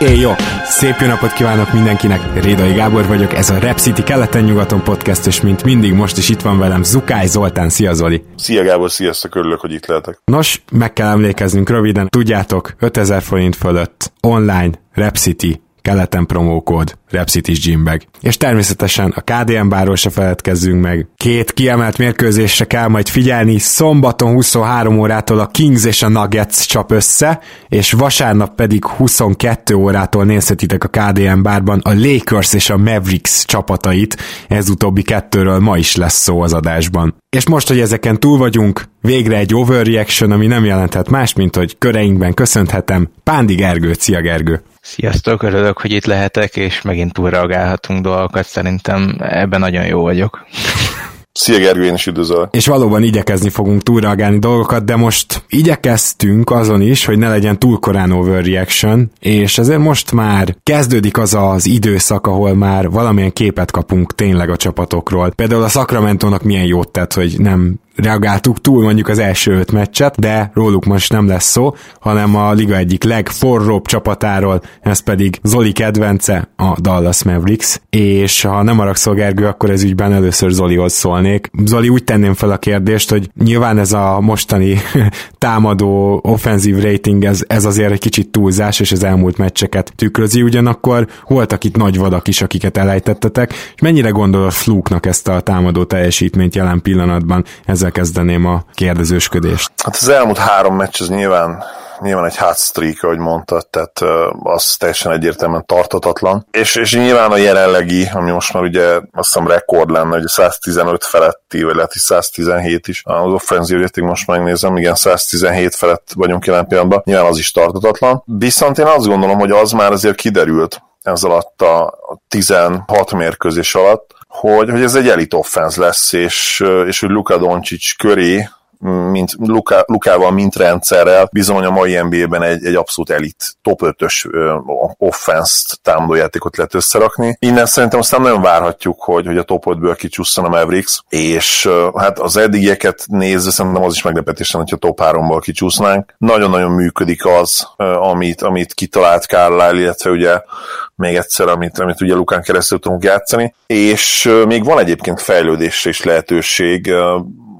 Éj jó! Szép jó napot kívánok mindenkinek! Rédai Gábor vagyok, ez a Rep City keleten-nyugaton podcast, és mint mindig most is itt van velem Zukály Zoltán. Szia Zoli! Szia Gábor, sziasztok, örülök, hogy itt lehetek. Nos, meg kell emlékeznünk röviden, tudjátok, 5000 forint fölött online Rep City keleten promókód, Repsitis Gymbag. És természetesen a KDM bárról se feledkezzünk meg. Két kiemelt mérkőzésre kell majd figyelni, szombaton 23 órától a Kings és a Nuggets csap össze, és vasárnap pedig 22 órától nézhetitek a KDM bárban a Lakers és a Mavericks csapatait, ez utóbbi kettőről ma is lesz szó az adásban. És most, hogy ezeken túl vagyunk, végre egy overreaction, ami nem jelenthet más, mint hogy köreinkben köszönhetem Pándi Gergőt. Szia Gergő! Sziasztok, örülök, hogy itt lehetek, és megint túlreagálhatunk dolgokat, szerintem ebben nagyon jó vagyok. Szia Gergő, én is üdvözöl. És valóban igyekezni fogunk túlreagálni dolgokat, de most igyekeztünk azon is, hogy ne legyen túl korán overreaction, és ezért most már kezdődik az az időszak, ahol már valamilyen képet kapunk tényleg a csapatokról. Például a Sacramento-nak milyen jót tett, hogy nem reagáltuk túl mondjuk az első öt meccset, de róluk most nem lesz szó, hanem a liga egyik legforróbb csapatáról, ez pedig Zoli kedvence, a Dallas Mavericks, és ha nem haragszol Gergő, akkor ez ügyben először Zolihoz szólnék. Zoli, úgy tenném fel a kérdést, hogy nyilván ez a mostani támadó offenzív rating, ez, ez azért egy kicsit túlzás, és az elmúlt meccseket tükrözi, ugyanakkor voltak itt nagy vadak is, akiket elejtettetek, és mennyire gondol a fluknak ezt a támadó teljesítményt jelen pillanatban ezzel ezzel kezdeném a kérdezősködést. Hát az elmúlt három meccs az nyilván nyilván egy hot streak, ahogy mondtad, tehát az teljesen egyértelműen tartatatlan. És, és nyilván a jelenlegi, ami most már ugye azt hiszem rekord lenne, hogy 115 feletti, vagy lehet, hogy 117 is. Az offenzív rating most megnézem, igen, 117 felett vagyunk jelen pillanatban, nyilván az is tartatatlan. Viszont én azt gondolom, hogy az már azért kiderült ez alatt a 16 mérkőzés alatt, hogy, hogy ez egy elit offense lesz, és, és hogy Luka Doncic köré mint Luka, Lukával, mint rendszerrel, bizony a mai NBA-ben egy, egy abszolút elit, top 5-ös offense-t támadójátékot lehet összerakni. Innen szerintem aztán nagyon várhatjuk, hogy, hogy a top 5-ből kicsúszson a Mavericks, és hát az eddigieket nézve szerintem az is meglepetés hogyha top 3-ból kicsúsznánk. Nagyon-nagyon működik az, amit, amit kitalált Carlisle, illetve ugye még egyszer, amit, amit ugye Lukán keresztül tudunk játszani, és még van egyébként fejlődésre is lehetőség,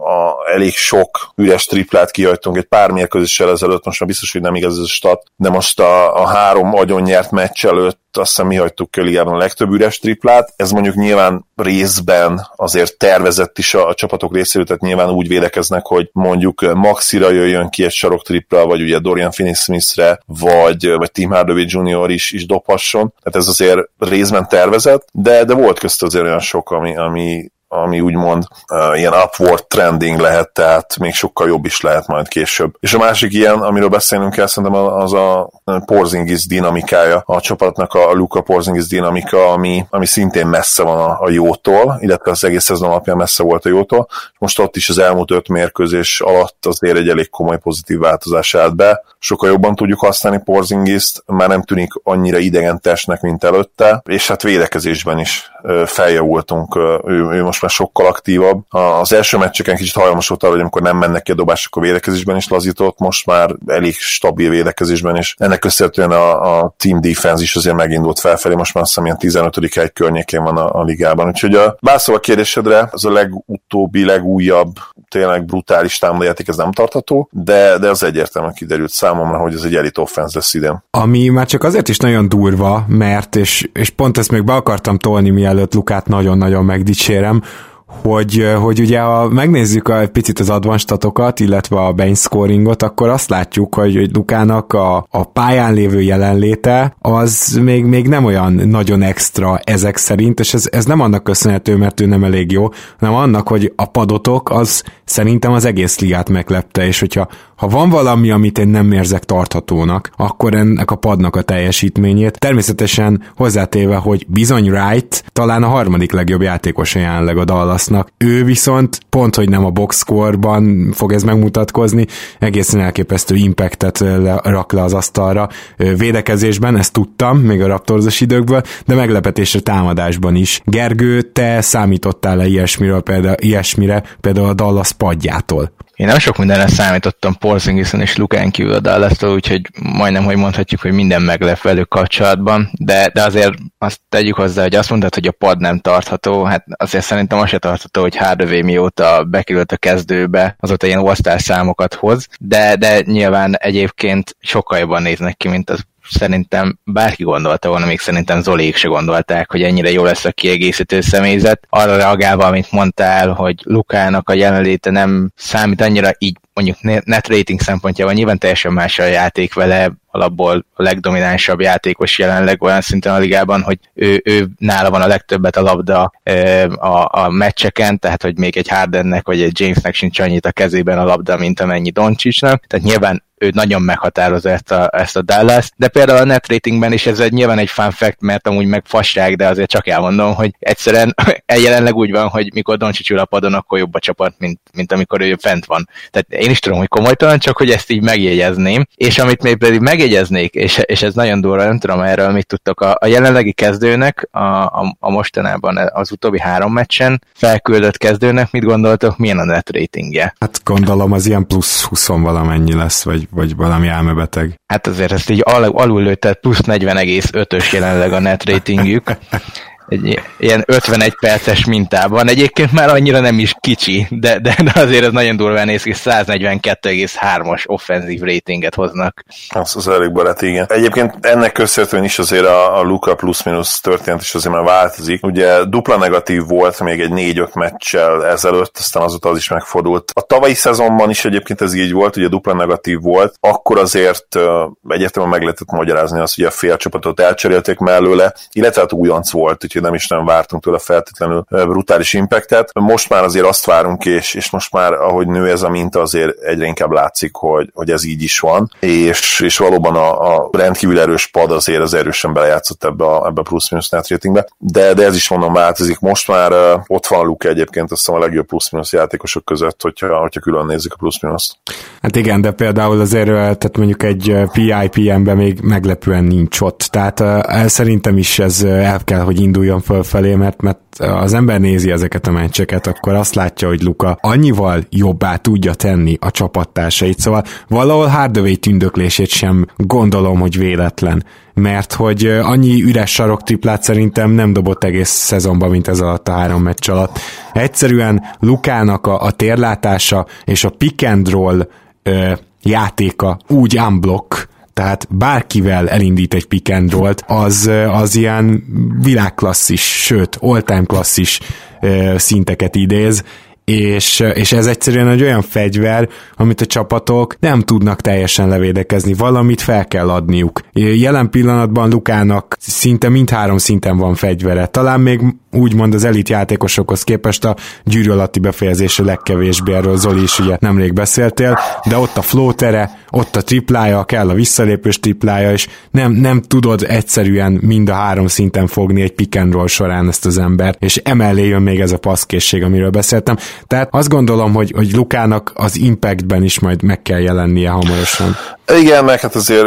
a elég sok üres triplát kihagytunk egy pár mérkőzéssel ezelőtt, most már biztos, hogy nem igaz ez a stat, de most a, a három agyon nyert meccs előtt azt hiszem mi hagytuk ki a legtöbb üres triplát. Ez mondjuk nyilván részben azért tervezett is a, a csapatok részéről, tehát nyilván úgy védekeznek, hogy mondjuk Maxira jöjjön ki egy sarok tripla, vagy ugye Dorian Finney-Smithre, vagy, vagy Tim Hardaway Jr. is, is dobhasson. Tehát ez azért részben tervezett, de, de volt közt azért olyan sok, ami, ami ami úgymond uh, ilyen upward trending lehet, tehát még sokkal jobb is lehet majd később. És a másik ilyen, amiről beszélnünk kell, szerintem az a Porzingis dinamikája, a csapatnak a Luka Porzingis dinamika, ami, ami szintén messze van a, a jótól, illetve az egész szezon alapján messze volt a jótól. Most ott is az elmúlt öt mérkőzés alatt azért egy elég komoly pozitív változás állt be. Sokkal jobban tudjuk használni Porzingist, már nem tűnik annyira idegen testnek, mint előtte, és hát védekezésben is feljavultunk. Ő, ő most már sokkal aktívabb. Az első meccseken kicsit hajlamos volt arra, hogy amikor nem mennek ki a dobások a védekezésben is lazított, most már elég stabil védekezésben is. Ennek köszönhetően a, a team defense is azért megindult felfelé, most már azt hiszem ilyen 15. egy környékén van a, a ligában. Úgyhogy a válaszol a kérdésedre, az a legutóbbi, legújabb, tényleg brutális támadójáték, ez nem tartható, de, de az egyértelműen kiderült számomra, hogy ez egy elit offense lesz idén. Ami már csak azért is nagyon durva, mert, és, és pont ezt még be akartam tolni, mielőtt Lukát nagyon-nagyon megdicsérem, hogy, hogy ugye ha megnézzük egy picit az advanstatokat, illetve a bench scoringot, akkor azt látjuk, hogy, hogy Lukának a, a pályán lévő jelenléte az még, még nem olyan nagyon extra ezek szerint, és ez, ez nem annak köszönhető, mert ő nem elég jó, hanem annak, hogy a padotok az szerintem az egész ligát meglepte, és hogyha ha van valami, amit én nem érzek tarthatónak, akkor ennek a padnak a teljesítményét, természetesen hozzátéve, hogy bizony Wright talán a harmadik legjobb játékos jelenleg a Dallasnak. Ő viszont pont, hogy nem a boxscore-ban fog ez megmutatkozni, egészen elképesztő impactet rak le az asztalra védekezésben, ezt tudtam, még a Raptorsos időkből, de meglepetésre támadásban is. Gergő, te számítottál-e ilyesmiről, például, ilyesmire, például a Dallas padjától? Én nem sok mindenre számítottam Porzingison és Lukán kívül a dallas úgyhogy majdnem, hogy mondhatjuk, hogy minden meglep velük kapcsolatban, de, de azért azt tegyük hozzá, hogy azt mondtad, hogy a pad nem tartható, hát azért szerintem az se tartható, hogy Hardaway mióta bekerült a kezdőbe, azóta ilyen all számokat hoz, de, de nyilván egyébként sokkal jobban néznek ki, mint az szerintem bárki gondolta volna, még szerintem Zolék se gondolták, hogy ennyire jó lesz a kiegészítő személyzet. Arra reagálva, amit mondtál, hogy Lukának a jelenléte nem számít annyira így mondjuk net rating szempontjában nyilván teljesen más a játék vele, alapból a legdominánsabb játékos jelenleg olyan szinten a ligában, hogy ő, ő nála van a legtöbbet a labda a, a meccseken, tehát hogy még egy Hardennek vagy egy Jamesnek sincs annyit a kezében a labda, mint amennyi Doncsicsnak, tehát nyilván ő nagyon meghatározza ezt a, ezt a Dallas, de például a net ratingben is ez egy, nyilván egy fun fact, mert amúgy meg fasság, de azért csak elmondom, hogy egyszerűen jelenleg úgy van, hogy mikor Doncsics ül a padon, akkor jobb a csapat, mint, mint amikor ő fent van. Tehát én is tudom, hogy komolytalan, csak hogy ezt így megjegyezném, és amit még pedig megjegyeznék, és, és ez nagyon durva, nem tudom erről mit tudtok, a, a jelenlegi kezdőnek, a, a, a mostanában az utóbbi három meccsen felküldött kezdőnek, mit gondoltok, milyen a net ratingje? Hát gondolom az ilyen plusz 20 valamennyi lesz, vagy vagy, valami elmebeteg. Hát azért ezt így al- alul lőtt, plusz 40,5-ös jelenleg a net ratingjük egy ilyen 51 perces mintában. Egyébként már annyira nem is kicsi, de, de, de azért ez nagyon durván néz ki, 142,3-as offenzív ratinget hoznak. Az az elég barát, igen. Egyébként ennek köszönhetően is azért a, a Luka plusz-minusz történet is azért már változik. Ugye dupla negatív volt még egy 4-5 meccsel ezelőtt, aztán azóta az is megfordult. A tavalyi szezonban is egyébként ez így volt, ugye dupla negatív volt, akkor azért uh, egyértelműen meg lehetett magyarázni azt, hogy a fél csapatot elcserélték mellőle, illetve hát újonc volt, úgyhogy úgyhogy nem is nem vártunk tőle feltétlenül brutális impactet. Most már azért azt várunk, és, és most már, ahogy nő ez a minta, azért egyre inkább látszik, hogy, hogy ez így is van, és, és valóban a, a rendkívül erős pad azért az erősen belejátszott ebbe a, ebbe a plusz-minusz net ratingbe, de, de ez is mondom változik. Most már uh, ott van Luke egyébként, azt hiszem a legjobb plusz-minusz játékosok között, hogyha, hogyha külön nézzük a plusz-minuszt. Hát igen, de például azért, tehát mondjuk egy PIPM-ben még meglepően nincs ott, tehát uh, szerintem is ez el kell, hogy induljon induljon fölfelé, mert, mert az ember nézi ezeket a meccseket, akkor azt látja, hogy Luka annyival jobbá tudja tenni a csapattársait, szóval valahol Hardaway tündöklését sem gondolom, hogy véletlen, mert hogy annyi üres saroktriplát szerintem nem dobott egész szezonban, mint ez alatt a három meccs alatt. Egyszerűen Lukának a, a térlátása és a pick and roll ö, játéka úgy unblock, tehát bárkivel elindít egy pick and roll-t, az, az ilyen világklasszis, sőt, all-time klasszis szinteket idéz, és, és ez egyszerűen egy olyan fegyver, amit a csapatok nem tudnak teljesen levédekezni, valamit fel kell adniuk. Jelen pillanatban Lukának szinte mindhárom szinten van fegyvere, talán még úgymond az elit játékosokhoz képest a gyűrű alatti befejezése legkevésbé, erről Zoli is ugye nemrég beszéltél, de ott a flótere, ott a triplája, kell a visszalépős triplája, és nem, nem tudod egyszerűen mind a három szinten fogni egy pick and roll során ezt az embert, és emellé jön még ez a passzkészség, amiről beszéltem. Tehát azt gondolom, hogy, hogy Lukának az impactben is majd meg kell jelennie hamarosan. Igen, meg hát azért,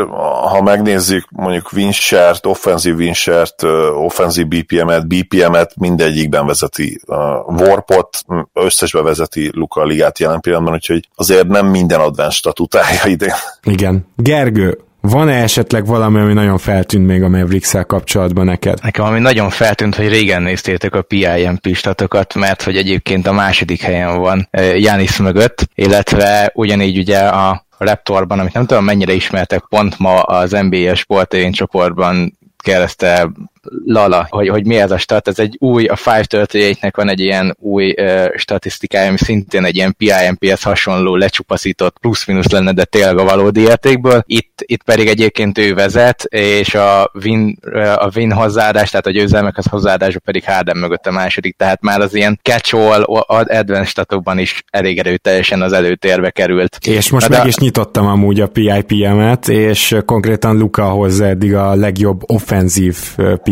ha megnézzük mondjuk Winshert, offenzív Winshert, offenzív BPM-et, BPM-et, mindegyikben vezeti Warpot, összesbe vezeti Luka a ligát jelen pillanatban, úgyhogy azért nem minden advanced statutája idén. Igen. Gergő, van-e esetleg valami, ami nagyon feltűnt még a mavericks kapcsolatban neked? Nekem ami nagyon feltűnt, hogy régen néztétek a PIMP statokat, mert hogy egyébként a második helyen van Janis mögött, illetve ugyanígy ugye a Raptorban, amit nem tudom mennyire ismertek, pont ma az NBA sportérén csoportban kérdezte Lala, hogy, hogy mi ez a stat, ez egy új, a 538-nek van egy ilyen új uh, statisztikája, ami szintén egy ilyen PIMPS hasonló lecsupaszított plusz-minusz lenne, de tényleg a valódi értékből. Itt, itt pedig egyébként ő vezet, és a win, a win hozzáadás, tehát a győzelmekhez hozzáadása pedig Harden mögött a második, tehát már az ilyen catch-all advanced statokban is elég erőteljesen az előtérbe került. És most Na meg de... is nyitottam amúgy a PIPM-et, és konkrétan Luka hozza eddig a legjobb offenzív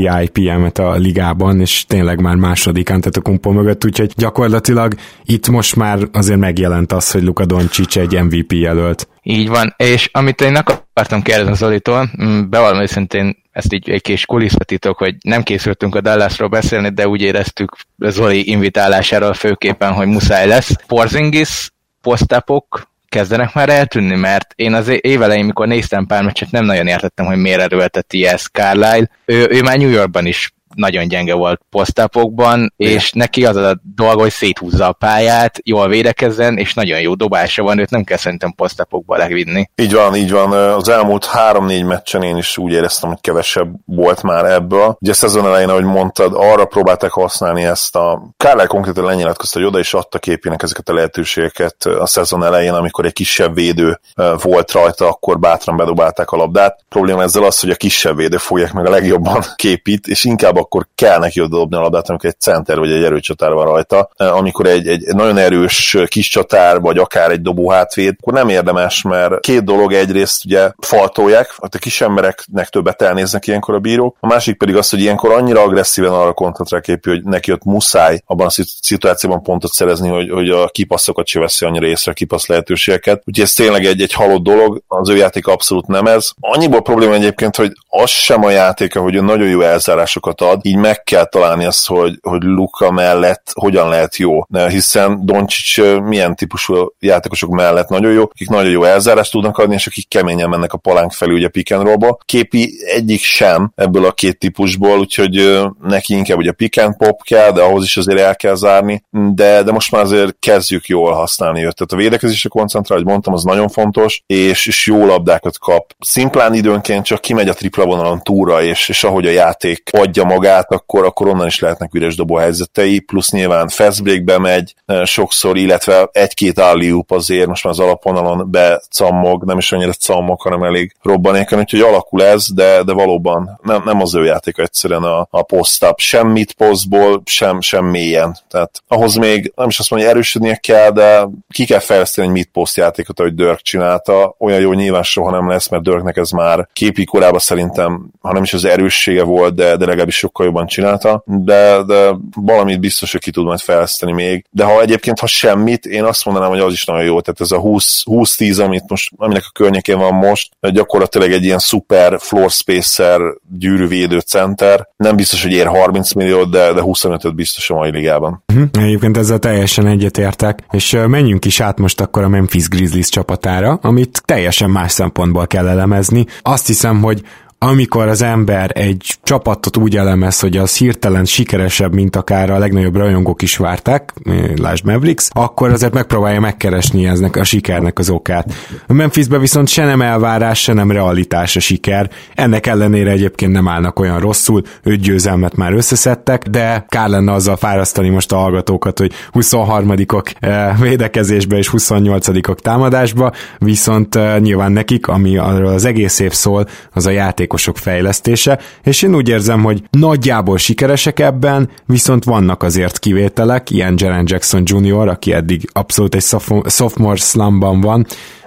PIPM-et a ligában, és tényleg már második Antetokumpo mögött, úgyhogy gyakorlatilag itt most már azért megjelent az, hogy Luka Doncic egy MVP jelölt. Így van, és amit én akartam kérdezni Zolitól, mm, bevallom őszintén ezt így egy kis kulisszatitok, hogy nem készültünk a Dallasról beszélni, de úgy éreztük Zoli invitálásáról főképpen, hogy muszáj lesz. Porzingis, posztapok, kezdenek már eltűnni, mert én az évelején, mikor néztem pár meccset, nem nagyon értettem, hogy miért erőlteti ezt Carlisle. Ő, ő már New Yorkban is nagyon gyenge volt posztápokban, és neki az a dolga, hogy széthúzza a pályát, jól védekezzen, és nagyon jó dobása van, őt nem kell szerintem posztápokba levinni. Így van, így van. Az elmúlt három-négy meccsen én is úgy éreztem, hogy kevesebb volt már ebből. Ugye szezon elején, ahogy mondtad, arra próbálták használni ezt a... Kárlely konkrétan lenyilatkozta, hogy oda is adta képének ezeket a lehetőségeket a szezon elején, amikor egy kisebb védő volt rajta, akkor bátran bedobálták a labdát. A probléma ezzel az, hogy a kisebb védő fogják meg a legjobban képít, és inkább akkor kell neki oda dobni a labdát, amikor egy center vagy egy erőcsatár van rajta. Amikor egy, egy nagyon erős kis csatár, vagy akár egy dobó hátvéd, akkor nem érdemes, mert két dolog egyrészt ugye faltolják, a kis embereknek többet elnéznek ilyenkor a bírók, a másik pedig az, hogy ilyenkor annyira agresszíven arra kontratra képül, hogy neki ott muszáj abban a szituációban pontot szerezni, hogy, hogy a kipaszokat se veszi annyira észre a kipasz lehetőségeket. Úgyhogy ez tényleg egy, egy halott dolog, az ő játék abszolút nem ez. Annyiból probléma egyébként, hogy az sem a játéka, hogy ő nagyon jó elzárásokat ad, így meg kell találni azt, hogy, hogy Luka mellett hogyan lehet jó. Hiszen Doncsics milyen típusú játékosok mellett nagyon jó, akik nagyon jó elzárást tudnak adni, és akik keményen mennek a palánk felül ugye pick and roll Képi egyik sem ebből a két típusból, úgyhogy neki inkább ugye pick and pop kell, de ahhoz is azért el kell zárni, de, de most már azért kezdjük jól használni őt. Tehát a védekezésre koncentrál, hogy mondtam, az nagyon fontos, és, és jó labdákat kap. Szimplán időnként csak kimegy a tripla vonalon túra, és, és ahogy a játék adja magát, akkor, akkor onnan is lehetnek üres dobó helyzetei, plusz nyilván fast breakbe megy sokszor, illetve egy-két alliup azért most már az alapvonalon becammog, nem is annyira cammog, hanem elég robbanékony, úgyhogy alakul ez, de, de valóban nem, nem az ő játéka egyszerűen a, a post-up, sem mid postból, sem, sem mélyen. Tehát ahhoz még nem is azt mondja, erősödnie kell, de ki kell fejleszteni egy mid post játékot, ahogy Dirk csinálta. Olyan jó nyilván soha nem lesz, mert Dirknek ez már képi korában szerintem, ha nem is az erőssége volt, de, de legalábbis sokkal jobban csinálta, de, de valamit biztos, hogy ki tud majd fejleszteni még. De ha egyébként, ha semmit, én azt mondanám, hogy az is nagyon jó. Tehát ez a 20-10, amit most, aminek a környékén van most, gyakorlatilag egy ilyen szuper floor spacer gyűrűvédő center. Nem biztos, hogy ér 30 millió, de, de 25-öt biztos a mai ligában. Uh-huh. Egyébként ezzel teljesen egyetértek, és menjünk is át most akkor a Memphis Grizzlies csapatára, amit teljesen más szempontból kell elemezni. Azt hiszem, hogy amikor az ember egy csapatot úgy elemez, hogy az hirtelen sikeresebb, mint akár a legnagyobb rajongók is várták, lásd Mavericks, akkor azért megpróbálja megkeresni eznek a sikernek az okát. A Memphisbe viszont se nem elvárás, se nem realitás a siker. Ennek ellenére egyébként nem állnak olyan rosszul, öt győzelmet már összeszedtek, de kár lenne azzal fárasztani most a hallgatókat, hogy 23-ok eh, védekezésbe és 28-ok támadásba, viszont eh, nyilván nekik, ami arról az egész év szól, az a játék játékosok fejlesztése, és én úgy érzem, hogy nagyjából sikeresek ebben, viszont vannak azért kivételek, ilyen Jaren Jackson Jr., aki eddig abszolút egy sophomore slumban van.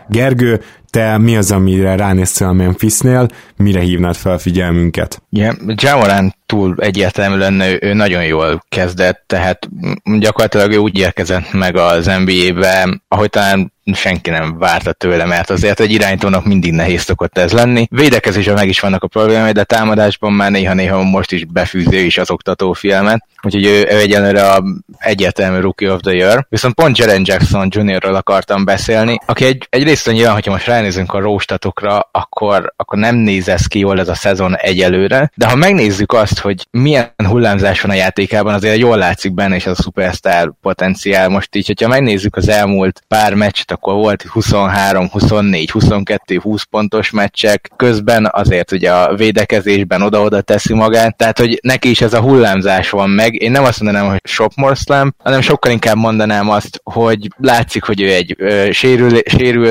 Gergő, te mi az, amire ránéztél a Memphisnél, mire hívnád fel a figyelmünket? Yeah, Jamoran túl egyértelmű lenne, ő, nagyon jól kezdett, tehát gyakorlatilag ő úgy érkezett meg az NBA-be, ahogy talán senki nem várta tőle, mert azért egy irányítónak mindig nehéz szokott ez lenni. Védekezésben meg is vannak a problémái, de támadásban már néha-néha most is befűző is az oktató filmet, úgyhogy ő, ő egyenlőre a egyértelmű Rookie of the Year. Viszont pont Jaren Jackson Jr.-ról akartam beszélni, aki egy, egy részben nyilván, hogyha most ránézünk a róstatokra, akkor, akkor nem néz ez ki jól ez a szezon egyelőre, de ha megnézzük azt, hogy milyen hullámzás van a játékában, azért jól látszik benne is ez a superstar potenciál. Most így, hogyha megnézzük az elmúlt pár meccset, akkor volt 23, 24, 22, 20 pontos meccsek, közben azért ugye a védekezésben oda-oda teszi magát, tehát hogy neki is ez a hullámzás van meg. Én nem azt mondanám, hogy shop more slam, hanem sokkal inkább mondanám azt, hogy látszik, hogy ő egy ö, sérül,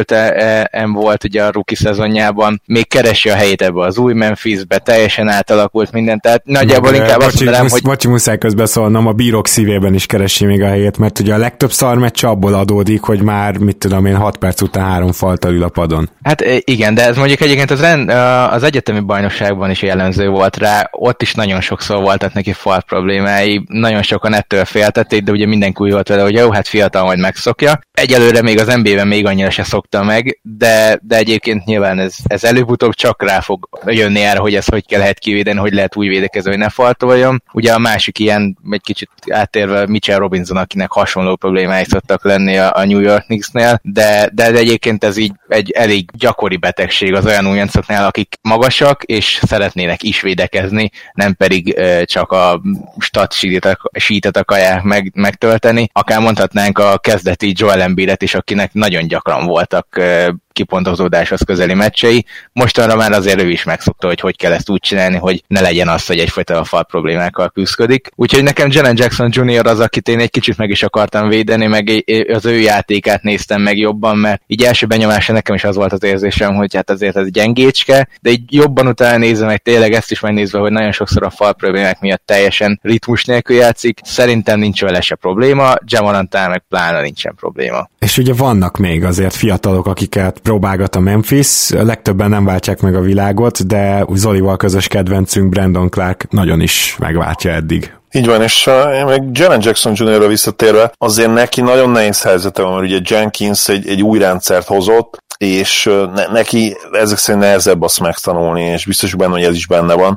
e, e, volt ugye a rookie szezonjában, még keresi a helyét ebbe az új Memphisbe, teljesen átalakult minden, tehát nagyjából inkább Bocsi, azt mondanám, hogy... Bocsi, muszáj közbeszólnom, a bírók szívében is keresi még a helyét, mert ugye a legtöbb szarmeccs abból adódik, hogy már, mit tudom én, 6 perc után három faltal ül a padon. Hát igen, de ez mondjuk egyébként az, rend, az egyetemi bajnokságban is jellemző volt rá, ott is nagyon sokszor voltak neki fal problémái, nagyon sokan ettől féltették, de ugye mindenki úgy volt vele, hogy jó, hát fiatal majd megszokja. Egyelőre még az NBA-ben még annyira se szokta meg, de, de egyébként nyilván ez, ez előbb-utóbb csak rá fog jönni erre, hogy ez hogy kell lehet kivédeni, hogy lehet úgy védekezni, hogy ne faltoljon. Ugye a másik ilyen, egy kicsit áttérve Mitchell Robinson, akinek hasonló problémái szoktak lenni a, a New York Knicksnél, de, de egyébként ez így egy elég gyakori betegség az olyan újoncoknál, akik magasak, és szeretnének is védekezni, nem pedig ö, csak a stat sítet akarják meg, megtölteni. Akár mondhatnánk a kezdeti Joel Embiidet is, akinek nagyon gyakran voltak kipontozódáshoz közeli meccsei. Mostanra már azért ő is megszokta, hogy hogy kell ezt úgy csinálni, hogy ne legyen az, hogy egyfajta a fal problémákkal küzdik. Úgyhogy nekem Jalen Jackson Jr. az, akit én egy kicsit meg is akartam védeni, meg az ő játékát néztem meg jobban, mert így első benyomásra nekem is az volt az érzésem, hogy hát azért ez gyengécske, de így jobban utána nézve meg tényleg ezt is megnézve, hogy nagyon sokszor a fal problémák miatt teljesen ritmus nélkül játszik, szerintem nincs vele se probléma, Jamarantál meg pláne nincsen probléma. És ugye vannak még azért fiatalok, akiket próbálgat a Memphis, legtöbben nem váltják meg a világot, de Zolival közös kedvencünk Brandon Clark nagyon is megváltja eddig. Így van, és uh, meg Jalen Jackson Jr. visszatérve, azért neki nagyon nehéz helyzete van, mert ugye Jenkins egy, egy új rendszert hozott, és ne, neki ezek szerint nehezebb azt megtanulni, és biztos benne, hogy ez is benne van.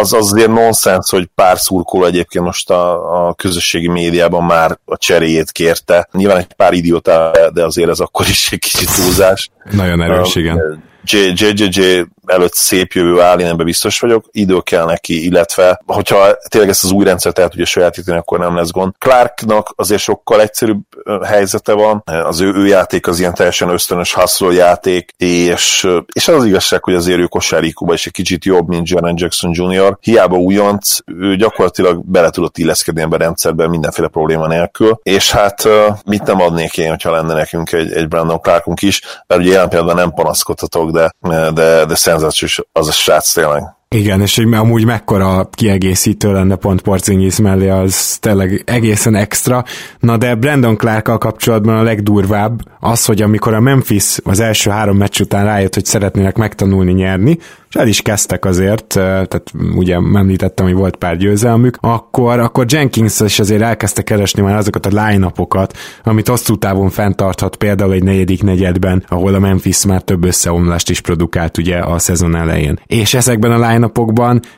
Az azért nonsens, hogy pár szurkoló egyébként most a, a közösségi médiában már a cseréjét kérte. Nyilván egy pár idióta, de azért ez akkor is egy kicsit túlzás. Nagyon erős, igen. JJJ előtt szép jövő áll, én ebben biztos vagyok, idő kell neki, illetve hogyha tényleg ezt az új rendszert el tudja sajátítani, akkor nem lesz gond. Clarknak azért sokkal egyszerűbb helyzete van, az ő, ő játék az ilyen teljesen ösztönös hustle játék, és, és az, az igazság, hogy azért ő kosárikóban is egy kicsit jobb, mint Jaren Jackson Jr. Hiába újonc, ő gyakorlatilag bele tudott illeszkedni ebben a rendszerben mindenféle probléma nélkül, és hát mit nem adnék én, hogyha lenne nekünk egy, egy Brandon Clarkunk is, mert ugye jelen nem panaszkodhatok, de, de, de szenzációs az a srác tényleg. Igen, és hogy amúgy mekkora kiegészítő lenne pont Porzingis mellé, az tényleg egészen extra. Na de Brandon clark kapcsolatban a legdurvább az, hogy amikor a Memphis az első három meccs után rájött, hogy szeretnének megtanulni nyerni, és el is kezdtek azért, tehát ugye említettem, hogy volt pár győzelmük, akkor, akkor Jenkins is azért elkezdte keresni már azokat a line amit hosszú távon fenntarthat például egy negyedik negyedben, ahol a Memphis már több összeomlást is produkált ugye a szezon elején. És ezekben a line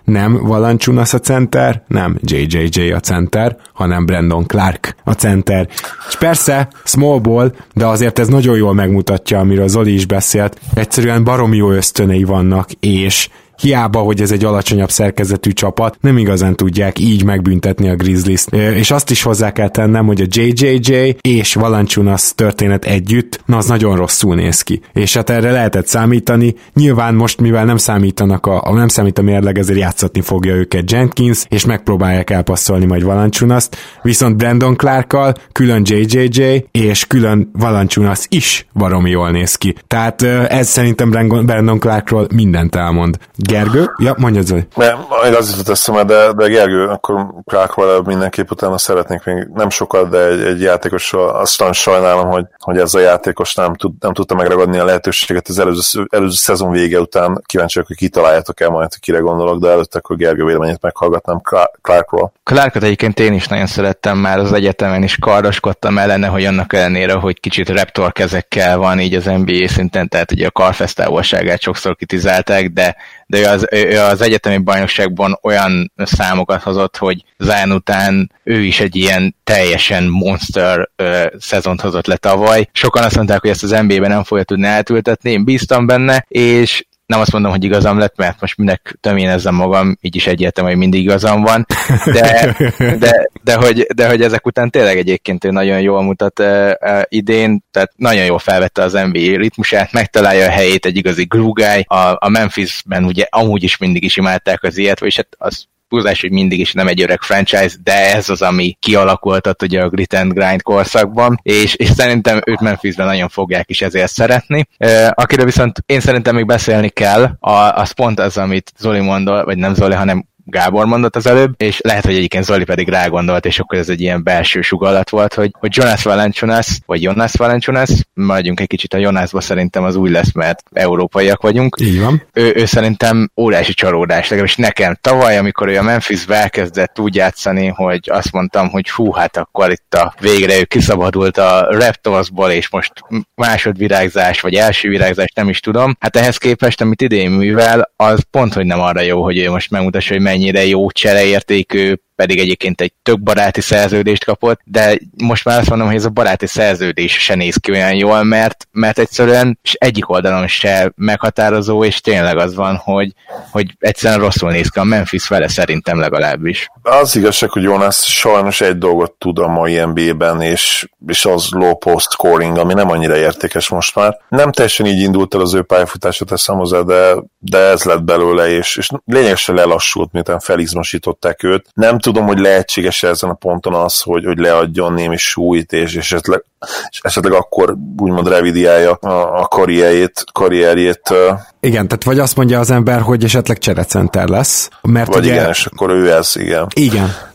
nem Valanciunas a center, nem JJJ a center, hanem Brandon Clark a center. És persze, small ball, de azért ez nagyon jól megmutatja, amiről Zoli is beszélt, egyszerűen baromi jó ösztönei vannak, és és hiába, hogy ez egy alacsonyabb szerkezetű csapat, nem igazán tudják így megbüntetni a Grizzlies-t. És azt is hozzá kell tennem, hogy a JJJ és Valanciunas történet együtt, na az nagyon rosszul néz ki. És hát erre lehetett számítani. Nyilván most, mivel nem számítanak a, a nem számít a mérleg, ezért játszatni fogja őket Jenkins, és megpróbálják elpasszolni majd Valanciunast. Viszont Brandon Clarkkal külön JJJ és külön Valanciunas is baromi jól néz ki. Tehát ez szerintem Brandon Clarkról mindent elmond. Gergő? Ja, mondja Zoli. Mert majd az jutott eszembe, de, de Gergő, akkor Clark mindenképp utána szeretnék még nem sokat, de egy, egy játékosról aztán sajnálom, hogy, hogy ez a játékos nem, tud, nem tudta megragadni a lehetőséget az előző, előző szezon vége után. Kíváncsi vagyok, hogy kitaláljátok el majd, hogy kire gondolok, de előtte akkor Gergő véleményét meghallgatnám Clarkról. Clarkot egyébként én is nagyon szerettem már az egyetemen is kardoskodtam ellene, hogy annak ellenére, hogy kicsit reptor kezekkel van így az NBA szinten, tehát ugye a karfesztávolságát sokszor kitizálták, de de ő az, ő az egyetemi bajnokságban olyan számokat hozott, hogy Zion után ő is egy ilyen teljesen monster ö, szezont hozott le tavaly. Sokan azt mondták, hogy ezt az NBA-ben nem fogja tudni átültetni, én bíztam benne, és nem azt mondom, hogy igazam lett, mert most minek töményezzem magam, így is egyértelmű, hogy mindig igazam van, de, de, de, hogy, de hogy ezek után tényleg egyébként ő nagyon jól mutat uh, uh, idén, tehát nagyon jól felvette az NBA ritmusát, megtalálja a helyét egy igazi guy. A, a Memphisben ugye amúgy is mindig is imádták az ilyet, és hát az túlzás, hogy mindig is nem egy öreg franchise, de ez az, ami kialakultat ugye a grit and grind korszakban, és, és szerintem őt Memphisben nagyon fogják is ezért szeretni. Akiről viszont én szerintem még beszélni kell, a, az pont az, amit Zoli mondott, vagy nem Zoli, hanem Gábor mondott az előbb, és lehet, hogy egyébként Zoli pedig rágondolt, és akkor ez egy ilyen belső sugallat volt, hogy, hogy Jonas Valanciunas, vagy Jonas Valanciunas, maradjunk egy kicsit a Jonasba, szerintem az úgy lesz, mert európaiak vagyunk. Így van. Ő, ő szerintem óriási csalódás, legalábbis nekem. Tavaly, amikor ő a Memphis elkezdett úgy játszani, hogy azt mondtam, hogy hú, hát akkor itt a végre ő kiszabadult a Raptorsból, és most másodvirágzás, vagy első virágzás, nem is tudom. Hát ehhez képest, amit idén művel, az pont, hogy nem arra jó, hogy ő most megmutassa, hogy mennyire jó csereértékű, pedig egyébként egy tök baráti szerződést kapott, de most már azt mondom, hogy ez a baráti szerződés se néz ki olyan jól, mert, mert egyszerűen egyik oldalon se meghatározó, és tényleg az van, hogy, hogy egyszerűen rosszul néz ki a Memphis vele szerintem legalábbis. Az igazság, hogy Jonas sajnos egy dolgot tud a mai NBA-ben, és, és az low post scoring, ami nem annyira értékes most már. Nem teljesen így indult el az ő pályafutása, teszem hozzá, de, de ez lett belőle, és, és lényegesen lelassult, miután felizmosították őt. Nem tudom, hogy lehetséges ezen a ponton az, hogy, hogy leadjon némi súlyt, és esetleg, és esetleg akkor úgymond revidiálja a, a karrierjét, karrierjét. Igen, tehát vagy azt mondja az ember, hogy esetleg cserecenter lesz. Mert vagy ugye... igen, és akkor ő ez, igen. Igen,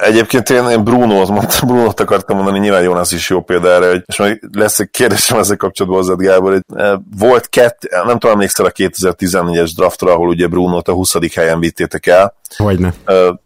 Egyébként én, én Bruno-t, mondtam, Bruno-t akartam mondani, nyilván Jonas is jó példa erre, hogy, és majd lesz egy kérdésem ezzel kapcsolatban hozzád, Gábor, hogy volt kett, nem tudom, emlékszel a 2014-es draftra, ahol ugye Bruno-t a 20. helyen vittétek el. Hogyne.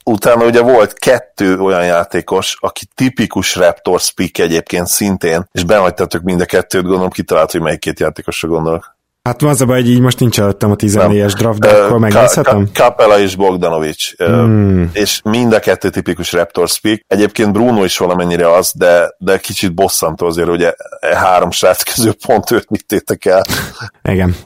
Utána ugye volt kettő olyan játékos, aki tipikus Raptors pick egyébként szintén, és behagytatok mind a kettőt, gondolom kitalált, hogy melyik két játékosra gondolok. Hát az a baj, hogy így most nincs előttem a 14-es draft, de akkor megnézhetem? Ka- Kapela és Bogdanovics. Hmm. És mind a kettő tipikus Raptors pick. Egyébként Bruno is valamennyire az, de, de kicsit bosszantó azért, hogy e, e három srác közül pont őt mit tétek el. Igen.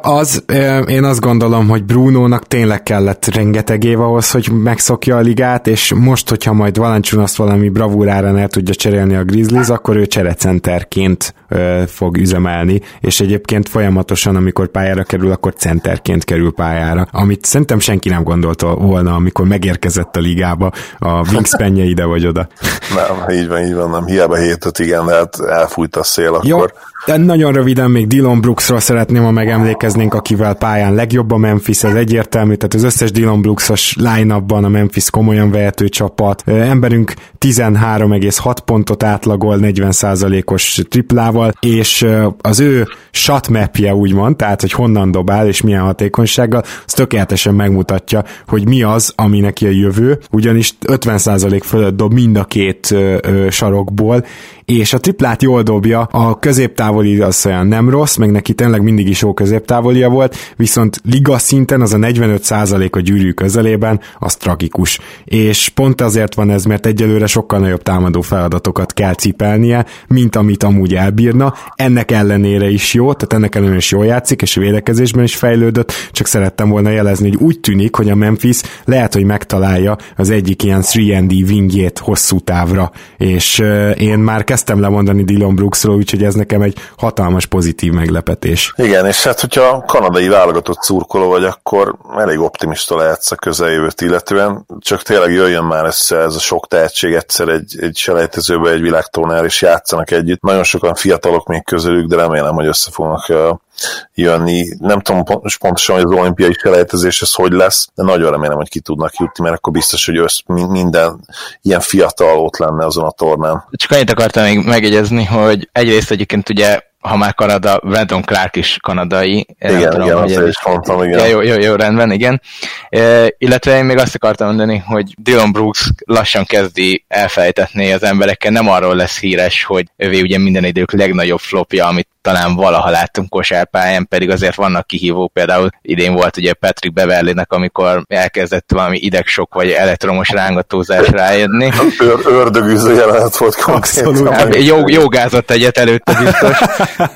Az, én azt gondolom, hogy Brunónak tényleg kellett rengeteg év ahhoz, hogy megszokja a ligát, és most, hogyha majd azt valami bravúrára el tudja cserélni a Grizzlies, akkor ő cserecenterként fog üzemelni, és egyébként folyamatosan, amikor pályára kerül, akkor centerként kerül pályára, amit szerintem senki nem gondolta volna, amikor megérkezett a ligába, a wingspanje ide vagy oda. Nem, így van, így van, nem, hiába 7 igen, hát elfújt a szél akkor. Jó, de nagyon röviden még Dylan Brooksról szeretném, ha megemlékeznénk, akivel pályán legjobb a Memphis, ez egyértelmű, tehát az összes Dylan Brooksos line-upban a Memphis komolyan vehető csapat. Emberünk 13,6 pontot átlagol 40%-os triplával, és az ő shot mapje úgymond, tehát hogy honnan dobál és milyen hatékonysággal, az tökéletesen megmutatja, hogy mi az, ami neki a jövő, ugyanis 50% fölött dob mind a két sarokból, és a triplát jól dobja, a középtávoli az olyan nem rossz, meg neki tényleg mindig is jó középtávolia volt, viszont liga szinten az a 45% a gyűrű közelében, az tragikus. És pont azért van ez, mert egyelőre sokkal nagyobb támadó feladatokat kell cipelnie, mint amit amúgy elbírna. Ennek ellenére is jó, tehát ennek ellenére is jól játszik, és védekezésben is fejlődött, csak szerettem volna jelezni, hogy úgy tűnik, hogy a Memphis lehet, hogy megtalálja az egyik ilyen 3D wingjét hosszú távra, és én már kezdtem lemondani Dylan Brooksról, úgyhogy ez nekem egy hatalmas pozitív meglepetés. Igen, és hát hogyha kanadai válogatott szurkoló vagy, akkor elég optimista lehetsz a közeljövőt illetően, csak tényleg jöjjön már össze ez a sok tehetség egyszer egy, egy selejtezőbe, egy világtónál, és játszanak együtt. Nagyon sokan fiatalok még közülük, de remélem, hogy össze fognak jönni. Nem tudom pontosan, hogy az olimpiai selejtezés ez hogy lesz, de nagyon remélem, hogy ki tudnak jutni, mert akkor biztos, hogy össz, minden ilyen fiatal ott lenne azon a tornán. Csak annyit akartam még megjegyezni, hogy egyrészt egyébként ugye ha már Kanada, Brandon Clark is kanadai. Igen, tudom, igen, hogy is mondtam, igen. Ja, jó, jó, jó, rendben, igen. E, illetve én még azt akartam mondani, hogy Dylan Brooks lassan kezdi elfelejtetni az emberekkel, nem arról lesz híres, hogy ővé ugye minden idők legnagyobb flopja, amit talán valaha láttunk kosárpályán, pedig azért vannak kihívó, például idén volt ugye Patrick Beverlynek, amikor elkezdett valami idegsok vagy elektromos rángatózás rájönni. Ör, ördögűző jelenet volt konkrétan. Hát, jogázott egyet előtte biztos.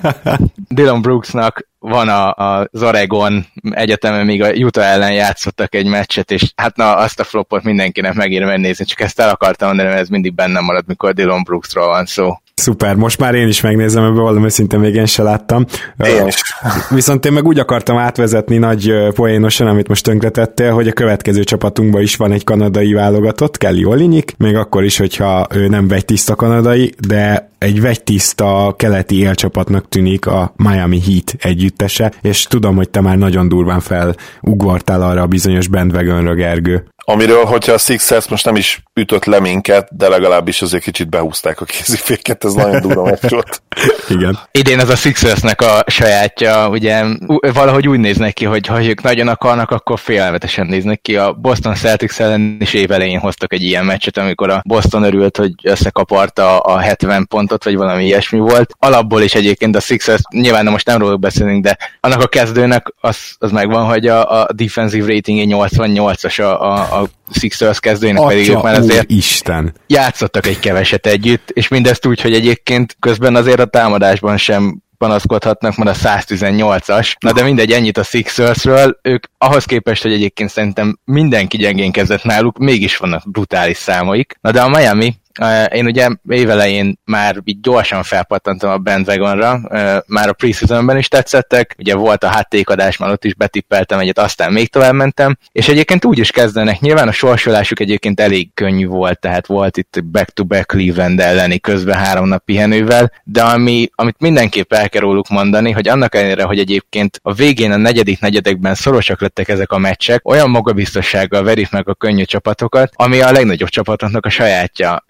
Dylan Brooksnak van a, a, az Oregon egyetemen, még a Utah ellen játszottak egy meccset, és hát na, azt a flopot mindenkinek megír megnézni, csak ezt el akartam mondani, mert ez mindig bennem marad, mikor Dylan Brooksról van szó. Szuper, most már én is megnézem, ebből valami szinte még én se láttam. Én is. Viszont én meg úgy akartam átvezetni nagy poénosan, amit most tönkretettél, hogy a következő csapatunkban is van egy kanadai válogatott, Kelly Olinyik, még akkor is, hogyha ő nem vegy tiszta kanadai, de egy vegytiszta keleti élcsapatnak tűnik a Miami Heat együttese, és tudom, hogy te már nagyon durván felugvartál arra a bizonyos bandwagonra, Gergő. Amiről, hogyha a Sixers most nem is ütött le minket, de legalábbis azért kicsit behúzták a kéziféket, ez nagyon durva meccs volt. Igen. Idén ez a Sixersnek a sajátja, ugye valahogy úgy néznek ki, hogy ha ők nagyon akarnak, akkor félelmetesen néznek ki. A Boston Celtics ellen is évelején hoztak egy ilyen meccset, amikor a Boston örült, hogy összekaparta a 70 pontot, vagy valami ilyesmi volt. Alapból is egyébként a Sixers, nyilván nem most nem róluk beszélünk, de annak a kezdőnek az, az megvan, hogy a, a defensive rating 88-as a, a, a Sixers kezdőjének Atya pedig ők már azért Isten. játszottak egy keveset együtt, és mindezt úgy, hogy egyébként közben azért a támadásban sem panaszkodhatnak, mert a 118-as. Na de mindegy, ennyit a Sixersről. Ők ahhoz képest, hogy egyébként szerintem mindenki gyengén kezdett náluk, mégis vannak brutális számaik. Na de a Miami én ugye évelején már így gyorsan felpattantam a bandwagonra, már a preseasonben is tetszettek, ugye volt a hátékadás, már ott is betippeltem egyet, aztán még tovább mentem, és egyébként úgy is kezdenek, nyilván a sorsolásuk egyébként elég könnyű volt, tehát volt itt back-to-back Cleveland elleni közben három nap pihenővel, de ami, amit mindenképp el kell róluk mondani, hogy annak ellenére, hogy egyébként a végén a negyedik negyedekben szorosak lettek ezek a meccsek, olyan magabiztossággal verik meg a könnyű csapatokat, ami a legnagyobb csapatoknak a sajátja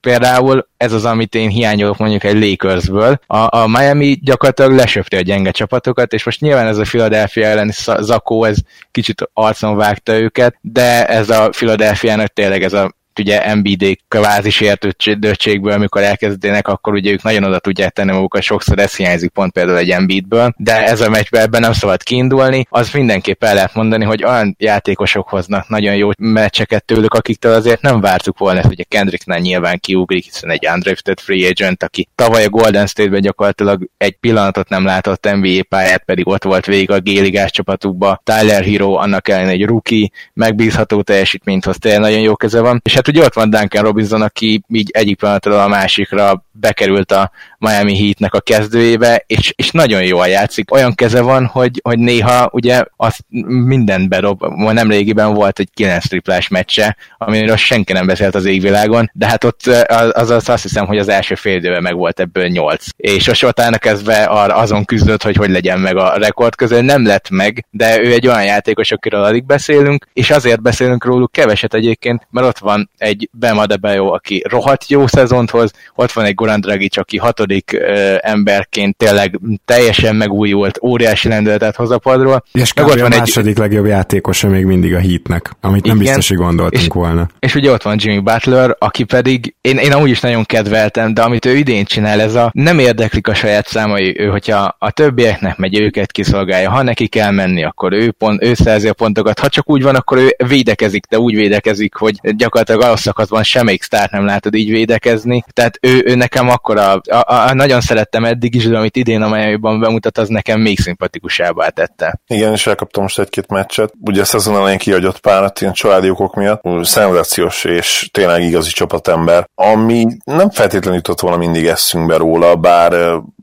például ez az, amit én hiányolok mondjuk egy Lakersből. A, a Miami gyakorlatilag lesöpte a gyenge csapatokat, és most nyilván ez a Philadelphia ellen Zakó, ez kicsit arcon vágta őket, de ez a Philadelphia-nak tényleg ez a ugye MBD kvázi sértődtségből, amikor elkezdenek, akkor ugye ők nagyon oda tudják tenni magukat, sokszor ez hiányzik pont például egy Embiidből, de ez a meccsben ebben nem szabad kiindulni, az mindenképp el lehet mondani, hogy olyan játékosok hoznak nagyon jó meccseket tőlük, akiktől azért nem vártuk volna, hogy a Kendricknál nyilván kiugrik, hiszen egy undrafted free agent, aki tavaly a Golden State-ben gyakorlatilag egy pillanatot nem látott NBA pályát, pedig ott volt végig a Géligás csapatukba, Tyler Hero, annak ellen egy rookie, megbízható teljesítményt hoz, tényleg nagyon jó keze van, és hát ugye ott van Duncan Robinson, aki így egyik pillanatról a másikra bekerült a Miami Heatnek a kezdőjébe, és, és nagyon jól játszik. Olyan keze van, hogy, hogy néha ugye azt minden berob, nem régiben volt egy 9 triplás meccse, amiről senki nem beszélt az égvilágon, de hát ott az, az, az azt hiszem, hogy az első fél időben meg volt ebből 8. És a sotának kezdve azon küzdött, hogy hogy legyen meg a rekord közül, nem lett meg, de ő egy olyan játékos, akiről alig beszélünk, és azért beszélünk róluk keveset egyébként, mert ott van egy Adebayo, aki rohadt jó szezont hoz, ott van egy Goran Dragic, aki hatodik emberként tényleg teljesen megújult, óriási lendületet hoz a padról. És meg ott van a második egy... legjobb játékosa még mindig a Heatnek, amit Igen, nem biztos, hogy gondoltunk és, volna. És ugye ott van Jimmy Butler, aki pedig, én, én amúgy is nagyon kedveltem, de amit ő idén csinál, ez a nem érdeklik a saját számai, ő, hogyha a többieknek megy, őket kiszolgálja, ha neki kell menni, akkor ő, pont, ő szerzi a pontokat, ha csak úgy van, akkor ő védekezik, de úgy védekezik, hogy gyakorlatilag alapszakaszban semmelyik sztárt nem látod így védekezni, tehát ő, ő nekem akkor a, a, a, nagyon szerettem eddig is, de amit idén a miami bemutat, az nekem még szimpatikusábbá tette. Igen, és elkaptam most egy-két meccset. Ugye a szezon elején kiadott párat ilyen családi okok miatt. Szenzációs és tényleg igazi csapatember, ami nem feltétlenül jutott volna mindig eszünkbe róla, bár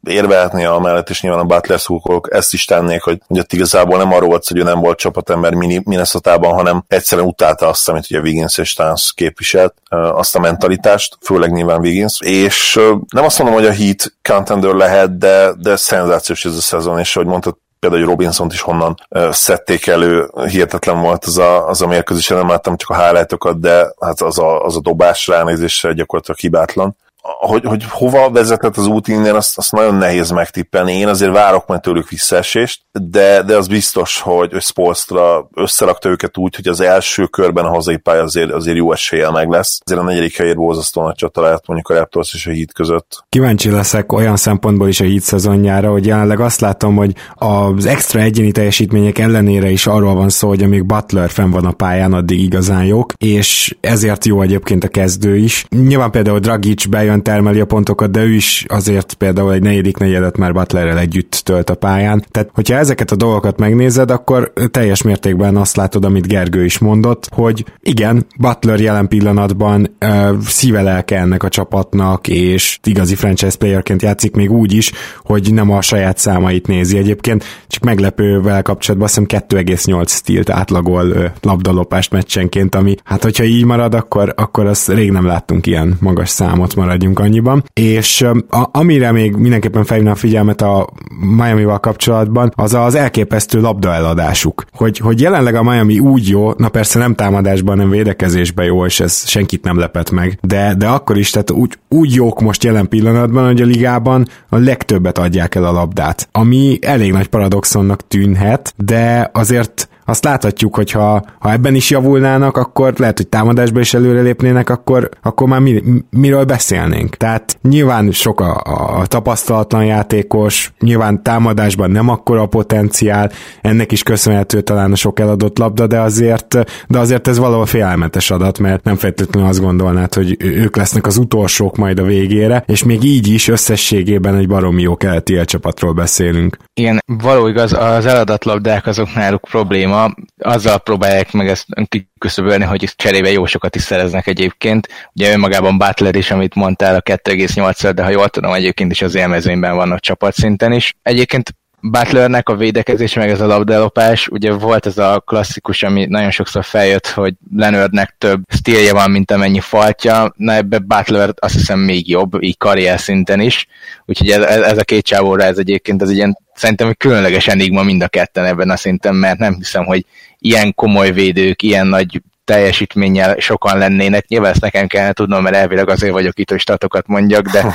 érvelhetné a mellett, és nyilván a Butler szurkolók ezt is tennék, hogy ugye igazából nem arról volt, hogy ő nem volt csapatember minnesota hanem egyszerűen utálta azt, amit ugye Wiggins és Tánc képviselt, azt a mentalitást, főleg nyilván Wiggins, és nem azt mondom, hogy a Heat contender lehet, de, de szenzációs ez a szezon, és ahogy mondtad, például hogy robinson is honnan szedték elő, hihetetlen volt az a, az a mérkőzés, nem láttam csak a highlightokat, de hát az a, az a dobás ránézésre gyakorlatilag hibátlan hogy, hogy hova vezetett az út innen, azt, azt nagyon nehéz megtippelni. Én azért várok majd tőlük visszaesést, de, de az biztos, hogy, hogy Spolstra összerakta őket úgy, hogy az első körben a hazai pálya azért, azért jó eséllyel meg lesz. Azért a negyedik helyért borzasztó nagy csata lehet mondjuk a Raptors és a Heat között. Kíváncsi leszek olyan szempontból is a Heat szezonjára, hogy jelenleg azt látom, hogy az extra egyéni teljesítmények ellenére is arról van szó, hogy amíg Butler fenn van a pályán, addig igazán jók, és ezért jó egyébként a kezdő is. Nyilván például Dragic bejön, termeli a pontokat, de ő is azért például egy negyedik negyedet már Butlerrel együtt tölt a pályán. Tehát, hogyha ezeket a dolgokat megnézed, akkor teljes mértékben azt látod, amit Gergő is mondott, hogy igen, Butler jelen pillanatban uh, szíve lelke ennek a csapatnak, és igazi franchise playerként játszik még úgy is, hogy nem a saját számait nézi. Egyébként csak meglepővel kapcsolatban azt hiszem 2,8 stílt átlagol labdalopást meccsenként, ami hát hogyha így marad, akkor, akkor azt rég nem láttunk ilyen magas számot, maradjunk annyiban. És a, amire még mindenképpen felhívna a figyelmet a Miami-val kapcsolatban, az az elképesztő labdaeladásuk. Hogy, hogy jelenleg a Miami úgy jó, na persze nem támadásban, nem védekezésben jó, és ez senkit nem lepett meg, de, de akkor is, tehát úgy, úgy jók most jelen pillanatban, hogy a ligában a legtöbbet adják el a labdát, ami elég nagy paradoxonnak tűnhet, de azért azt láthatjuk, hogy ha, ha ebben is javulnának, akkor lehet, hogy támadásba is előrelépnének, akkor, akkor már mi, miről beszélnénk. Tehát nyilván sok a, a tapasztalatlan játékos, nyilván támadásban nem akkora a potenciál, ennek is köszönhető talán a sok eladott labda, de azért, de azért ez valahol félelmetes adat, mert nem feltétlenül azt gondolnád, hogy ők lesznek az utolsók majd a végére, és még így is összességében egy baromi jó keleti csapatról beszélünk. Igen, való igaz, az eladat labdák azok náluk probléma, probléma, azzal próbálják meg ezt kiküszöbölni, hogy cserébe jó sokat is szereznek egyébként. Ugye önmagában Butler is, amit mondtál, a 2,8 de ha jól tudom, egyébként is az élmezőnyben vannak csapatszinten is. Egyébként Butlernek a védekezés, meg ez a labdelopás, ugye volt ez a klasszikus, ami nagyon sokszor feljött, hogy Leonardnek több stílje van, mint amennyi faltja, na ebbe Butler azt hiszem még jobb, így karrier szinten is, úgyhogy ez, ez a két csávóra ez egyébként az egy ilyen szerintem egy különleges enigma mind a ketten ebben a szinten, mert nem hiszem, hogy ilyen komoly védők, ilyen nagy teljesítménnyel sokan lennének. Nyilván ezt nekem kellene tudnom, mert elvileg azért vagyok itt, hogy statokat mondjak, de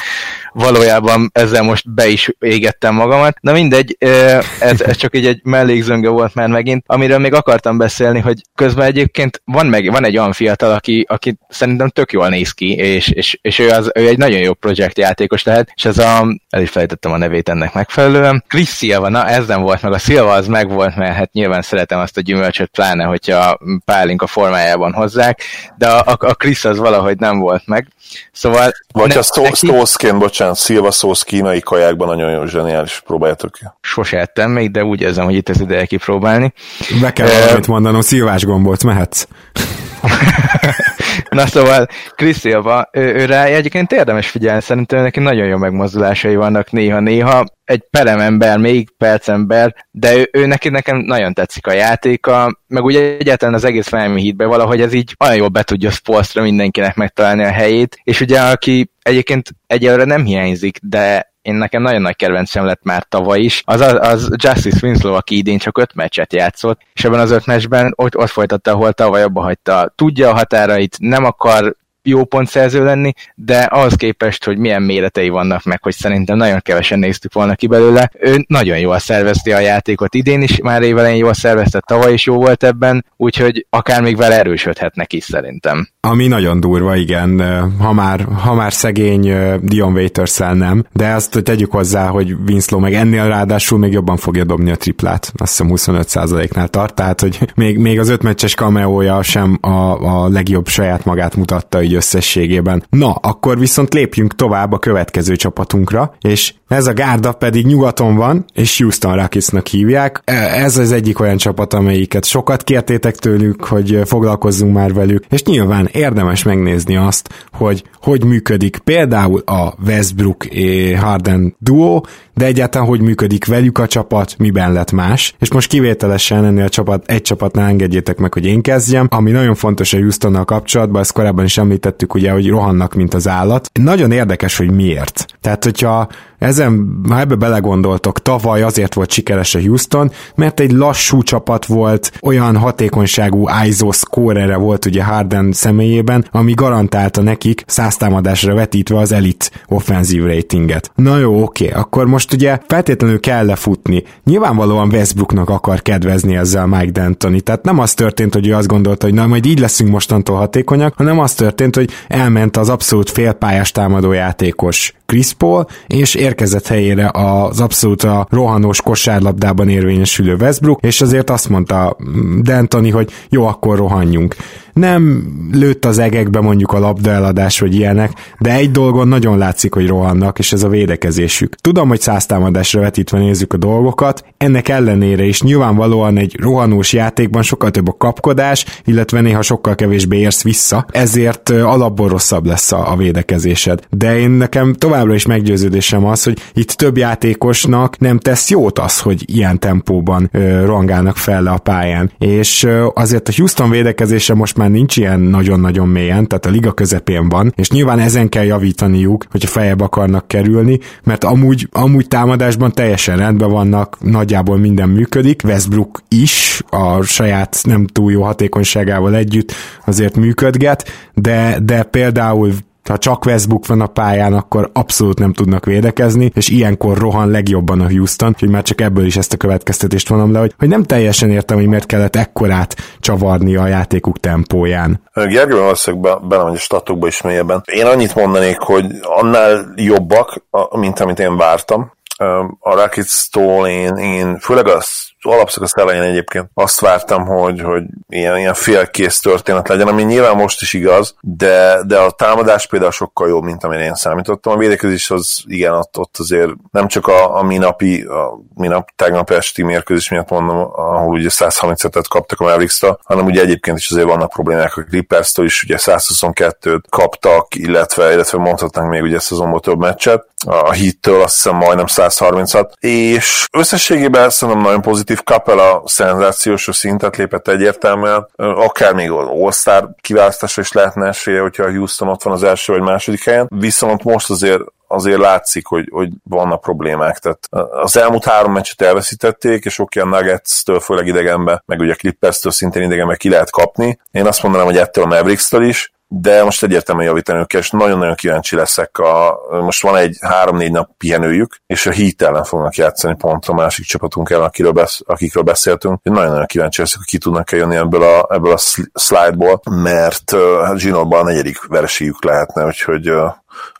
valójában ezzel most be is égettem magamat. Na mindegy, ez, ez csak így egy mellékzönge volt már megint. Amiről még akartam beszélni, hogy közben egyébként van, meg, van egy olyan fiatal, aki, aki szerintem tök jól néz ki, és, és, és ő, az, ő egy nagyon jó projektjátékos lehet, és ez a, el is felejtettem a nevét ennek megfelelően. Chris Silva, na ez nem volt meg, a Silva az meg volt, mert hát nyilván szeretem azt a gyümölcsöt, pláne, hogyha pálink a formájában hozzák, de a, a, Chris az valahogy nem volt meg. Szóval... Vagy ne, a szószként, bocsánat, szilva szósz kínai kajákban nagyon jó, zseniális, próbáljátok ki. Sose ettem még, de úgy érzem, hogy itt ez ideje kipróbálni. Be kell uh, valamit mondanom, szilvás gombot mehetsz. Na szóval Chris Silva, ő, ő rá egyébként érdemes figyelni, szerintem neki nagyon jó megmozdulásai vannak néha-néha, egy peremember, még percember, de ő, ő neki nekem nagyon tetszik a játéka, meg ugye egyáltalán az egész Miami Heatbe valahogy ez így olyan jól be tudja Spolstra mindenkinek megtalálni a helyét, és ugye aki egyébként egyelőre nem hiányzik, de én nekem nagyon nagy kedvencem lett már tavaly is, az, az, Justice Winslow, aki idén csak öt meccset játszott, és ebben az öt meccsben ott, ott folytatta, ahol tavaly abba hagyta. Tudja a határait, nem akar jó pontszerző lenni, de ahhoz képest, hogy milyen méretei vannak meg, hogy szerintem nagyon kevesen néztük volna ki belőle, ő nagyon jól szervezte a játékot. Idén is, már évelején jól szervezte, tavaly is jó volt ebben, úgyhogy akár még vele erősödhetnek is szerintem. Ami nagyon durva, igen, ha már, ha már szegény Dion waiters nem, de azt tegyük hozzá, hogy Winslow meg ennél ráadásul még jobban fogja dobni a triplát, azt hiszem 25%-nál tart, tehát hogy még, még az ötmeccses kameója sem a, a legjobb saját magát mutatta így összességében. Na, akkor viszont lépjünk tovább a következő csapatunkra, és ez a gárda pedig nyugaton van, és Houston Rocketsnak hívják. E, ez az egyik olyan csapat, amelyiket sokat kértétek tőlük, hogy foglalkozzunk már velük, és nyilván érdemes megnézni azt, hogy hogy működik például a Westbrook Harden duo, de egyáltalán hogy működik velük a csapat, miben lett más. És most kivételesen ennél a csapat, egy csapatnál engedjétek meg, hogy én kezdjem, ami nagyon fontos a Houstonnal kapcsolatban, ezt korábban is említettük ugye, hogy rohannak, mint az állat. Nagyon érdekes, hogy miért. Tehát, hogyha ez ezen, ha ebbe belegondoltok, tavaly azért volt sikeres a Houston, mert egy lassú csapat volt, olyan hatékonyságú ISO scorere volt ugye Harden személyében, ami garantálta nekik száztámadásra vetítve az elit offenzív ratinget. Na jó, oké, akkor most ugye feltétlenül kell lefutni. Nyilvánvalóan Westbrooknak akar kedvezni ezzel Mike D'Antoni, tehát nem az történt, hogy ő azt gondolta, hogy na majd így leszünk mostantól hatékonyak, hanem az történt, hogy elment az abszolút félpályás támadó játékos Chris Paul, és érkezett helyére az abszolút a rohanós kosárlabdában érvényesülő Westbrook, és azért azt mondta D'Antoni, hogy jó, akkor rohanjunk nem lőtt az egekbe mondjuk a labda eladás vagy ilyenek, de egy dolgon nagyon látszik, hogy rohannak, és ez a védekezésük. Tudom, hogy száztámadásra vetítve nézzük a dolgokat, ennek ellenére is nyilvánvalóan egy rohanós játékban sokkal több a kapkodás, illetve néha sokkal kevésbé érsz vissza, ezért alapból rosszabb lesz a, a védekezésed. De én nekem továbbra is meggyőződésem az, hogy itt több játékosnak nem tesz jót az, hogy ilyen tempóban ö, rongálnak fel le a pályán. És azért a Houston védekezése most már nincs ilyen nagyon-nagyon mélyen, tehát a liga közepén van, és nyilván ezen kell javítaniuk, hogyha feljebb akarnak kerülni, mert amúgy, amúgy támadásban teljesen rendben vannak, nagyjából minden működik, Westbrook is a saját nem túl jó hatékonyságával együtt azért működget, de, de például ha csak Westbrook van a pályán, akkor abszolút nem tudnak védekezni, és ilyenkor rohan legjobban a Houston, hogy már csak ebből is ezt a következtetést vonom le, hogy, hogy nem teljesen értem, hogy miért kellett ekkorát csavarni a játékuk tempóján. Gergő, valószínűleg be, belemegy a statokba is mélyebben. Én annyit mondanék, hogy annál jobbak, mint amit én vártam. A Rockets-tól én, én főleg az alapszakasz elején egyébként azt vártam, hogy, hogy ilyen, ilyen félkész történet legyen, ami nyilván most is igaz, de, de a támadás például sokkal jobb, mint amire én számítottam. A védekezés az igen, ott, ott azért nem csak a, a minapi, a minap, tegnap esti mérkőzés miatt mondom, ahol ugye 137-et kaptak a mavericks hanem ugye egyébként is azért vannak problémák a clippers is, ugye 122-t kaptak, illetve, illetve mondhatnánk még ugye ezt azonban több meccset, a hittől azt hiszem majdnem 136, és összességében szerintem nagyon pozitív pozitív Capella szenzációs szintet lépett egyértelműen, akár még All-Star kiválasztásra is lehetne esélye, hogyha a Houston ott van az első vagy második helyen, viszont most azért azért látszik, hogy, hogy vannak problémák. Tehát az elmúlt három meccset elveszítették, és oké, a Nuggets-től, főleg idegenbe, meg ugye a Clippers-től szintén idegenbe ki lehet kapni. Én azt mondanám, hogy ettől a Mavericks-től is, de most egyértelműen javítani őket, és nagyon-nagyon kíváncsi leszek. A, most van egy három-négy nap pihenőjük, és a Heat ellen fognak játszani pont a másik csapatunk ellen, akiről besz, akikről beszéltünk. Én nagyon-nagyon kíváncsi leszek, hogy ki tudnak jönni ebből a, ebből a slide-ból, mert uh, Zsinórban a negyedik vereségük lehetne, úgyhogy uh,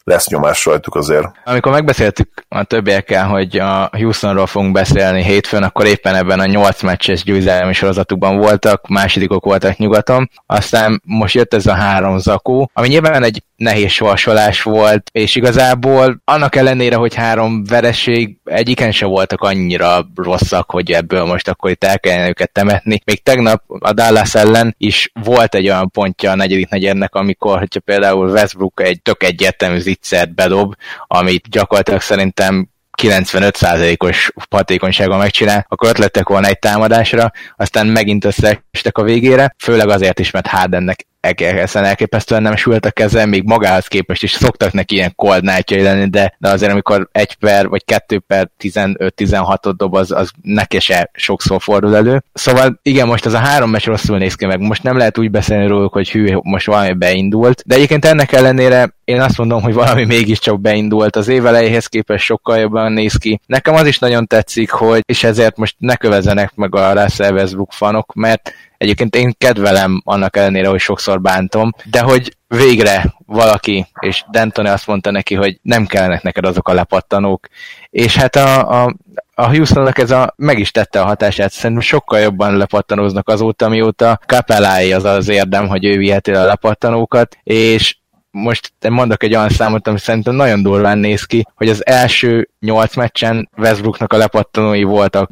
lesz nyomás rajtuk azért. Amikor megbeszéltük a többiekkel, hogy a Houstonról fogunk beszélni hétfőn, akkor éppen ebben a 8 meccses győzelmi sorozatukban voltak, másodikok voltak nyugaton, aztán most jött ez a három zakó, ami nyilván egy nehéz sorsolás volt, és igazából annak ellenére, hogy három vereség, egyiken se voltak annyira rosszak, hogy ebből most akkor itt el kellene őket temetni. Még tegnap a Dallas ellen is volt egy olyan pontja a negyedik negyednek, amikor, hogyha például Westbrook egy tök egyértelmű zicsert bedob, amit gyakorlatilag szerintem 95%-os hatékonysággal megcsinál, akkor ott lettek volna egy támadásra, aztán megint összeestek a végére, főleg azért is, mert Hardennek egészen elképesztően nem sült a keze, még magához képest is szoktak neki ilyen cold lenni, de, de azért amikor egy per vagy kettő per 15-16-ot dob, az, az neki se sokszor fordul elő. Szóval igen, most az a három meccs rosszul néz ki meg, most nem lehet úgy beszélni róluk, hogy hű, most valami beindult, de egyébként ennek ellenére én azt mondom, hogy valami mégiscsak beindult. Az év elejéhez képest sokkal jobban néz ki. Nekem az is nagyon tetszik, hogy, és ezért most ne kövezenek meg a Russell fanok, mert Egyébként én kedvelem annak ellenére, hogy sokszor bántom, de hogy végre valaki, és Dentone azt mondta neki, hogy nem kellenek neked azok a lepattanók, és hát a, a, a Houstonnak ez a, meg is tette a hatását, szerintem sokkal jobban lepattanóznak azóta, mióta Capellái az az érdem, hogy ő viheti a lepattanókat, és most mondok egy olyan számot, ami szerintem nagyon durván néz ki, hogy az első nyolc meccsen Westbrooknak a lepattanói voltak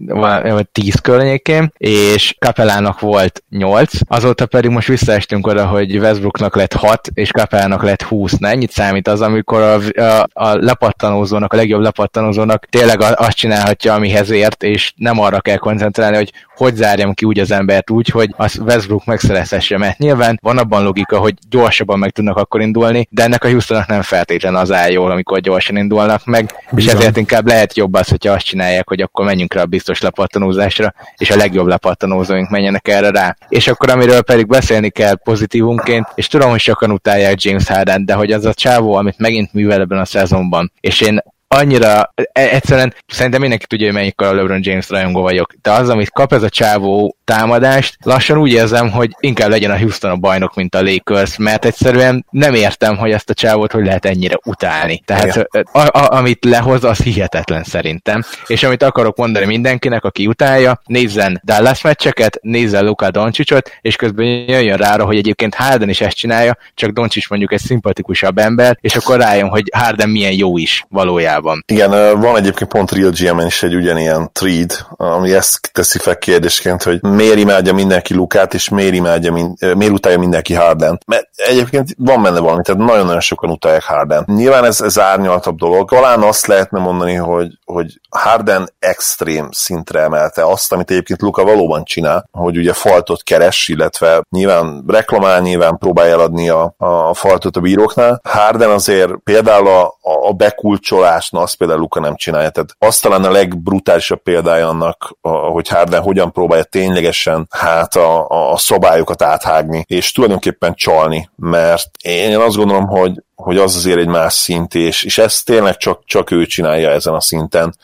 10 környékén, és Kapellának volt 8, azóta pedig most visszaestünk oda, hogy Westbrooknak lett 6, és Kapellának lett 20. Na ennyit számít az, amikor a, a, a lepattanózónak, a legjobb lepattanózónak tényleg azt csinálhatja, amihez ért, és nem arra kell koncentrálni, hogy hogy zárjam ki úgy az embert úgy, hogy az Westbrook megszerezhesse, mert nyilván van abban logika, hogy gyorsabban meg tudnak akkor indulni, de ennek a Houstonnak nem feltétlenül az áll jól, amikor gyorsan indulnak meg, Bizony. és ezért inkább lehet jobb az, hogyha azt csinálják, hogy akkor menjünk rá a biztos lepattanózásra, és a legjobb lepattanózóink menjenek erre rá. És akkor amiről pedig beszélni kell pozitívunként, és tudom, hogy sokan utálják James Harden, de hogy az a csávó, amit megint művel ebben a szezonban, és én annyira, e, egyszerűen szerintem mindenki tudja, hogy melyikkal a LeBron James rajongó vagyok, de az, amit kap ez a csávó támadást, lassan úgy érzem, hogy inkább legyen a Houston a bajnok, mint a Lakers, mert egyszerűen nem értem, hogy ezt a csávót hogy lehet ennyire utálni. Tehát a, a, amit lehoz, az hihetetlen szerintem. És amit akarok mondani mindenkinek, aki utálja, nézzen Dallas meccseket, nézzen Luka Doncsicsot, és közben jöjjön rá, hogy egyébként Harden is ezt csinálja, csak Doncsics mondjuk egy szimpatikusabb ember, és akkor rájön, hogy Harden milyen jó is valójában. Igen, van egyébként pont Real gm is egy ugyanilyen thread, ami ezt teszi fel kérdésként, hogy miért imádja mindenki Lukát, és miért, imádja, miért utálja mindenki Harden. Mert egyébként van benne valami, tehát nagyon-nagyon sokan utálják Harden. Nyilván ez, ez árnyaltabb dolog. Talán azt lehetne mondani, hogy, hogy Harden extrém szintre emelte azt, amit egyébként Luka valóban csinál, hogy ugye faltot keres, illetve nyilván reklamál, nyilván próbálja eladni a, a faltot a bíróknál. Harden azért például a, a bekulcsolásnak azt például Luka nem csinálja. Tehát azt talán a legbrutálisabb példája annak, hogy Harden hogyan próbálja tényleg ténylegesen hát a, a szabályokat áthágni, és tulajdonképpen csalni, mert én azt gondolom, hogy, hogy az azért egy más szint, és, és ezt tényleg csak, csak ő csinálja ezen a szinten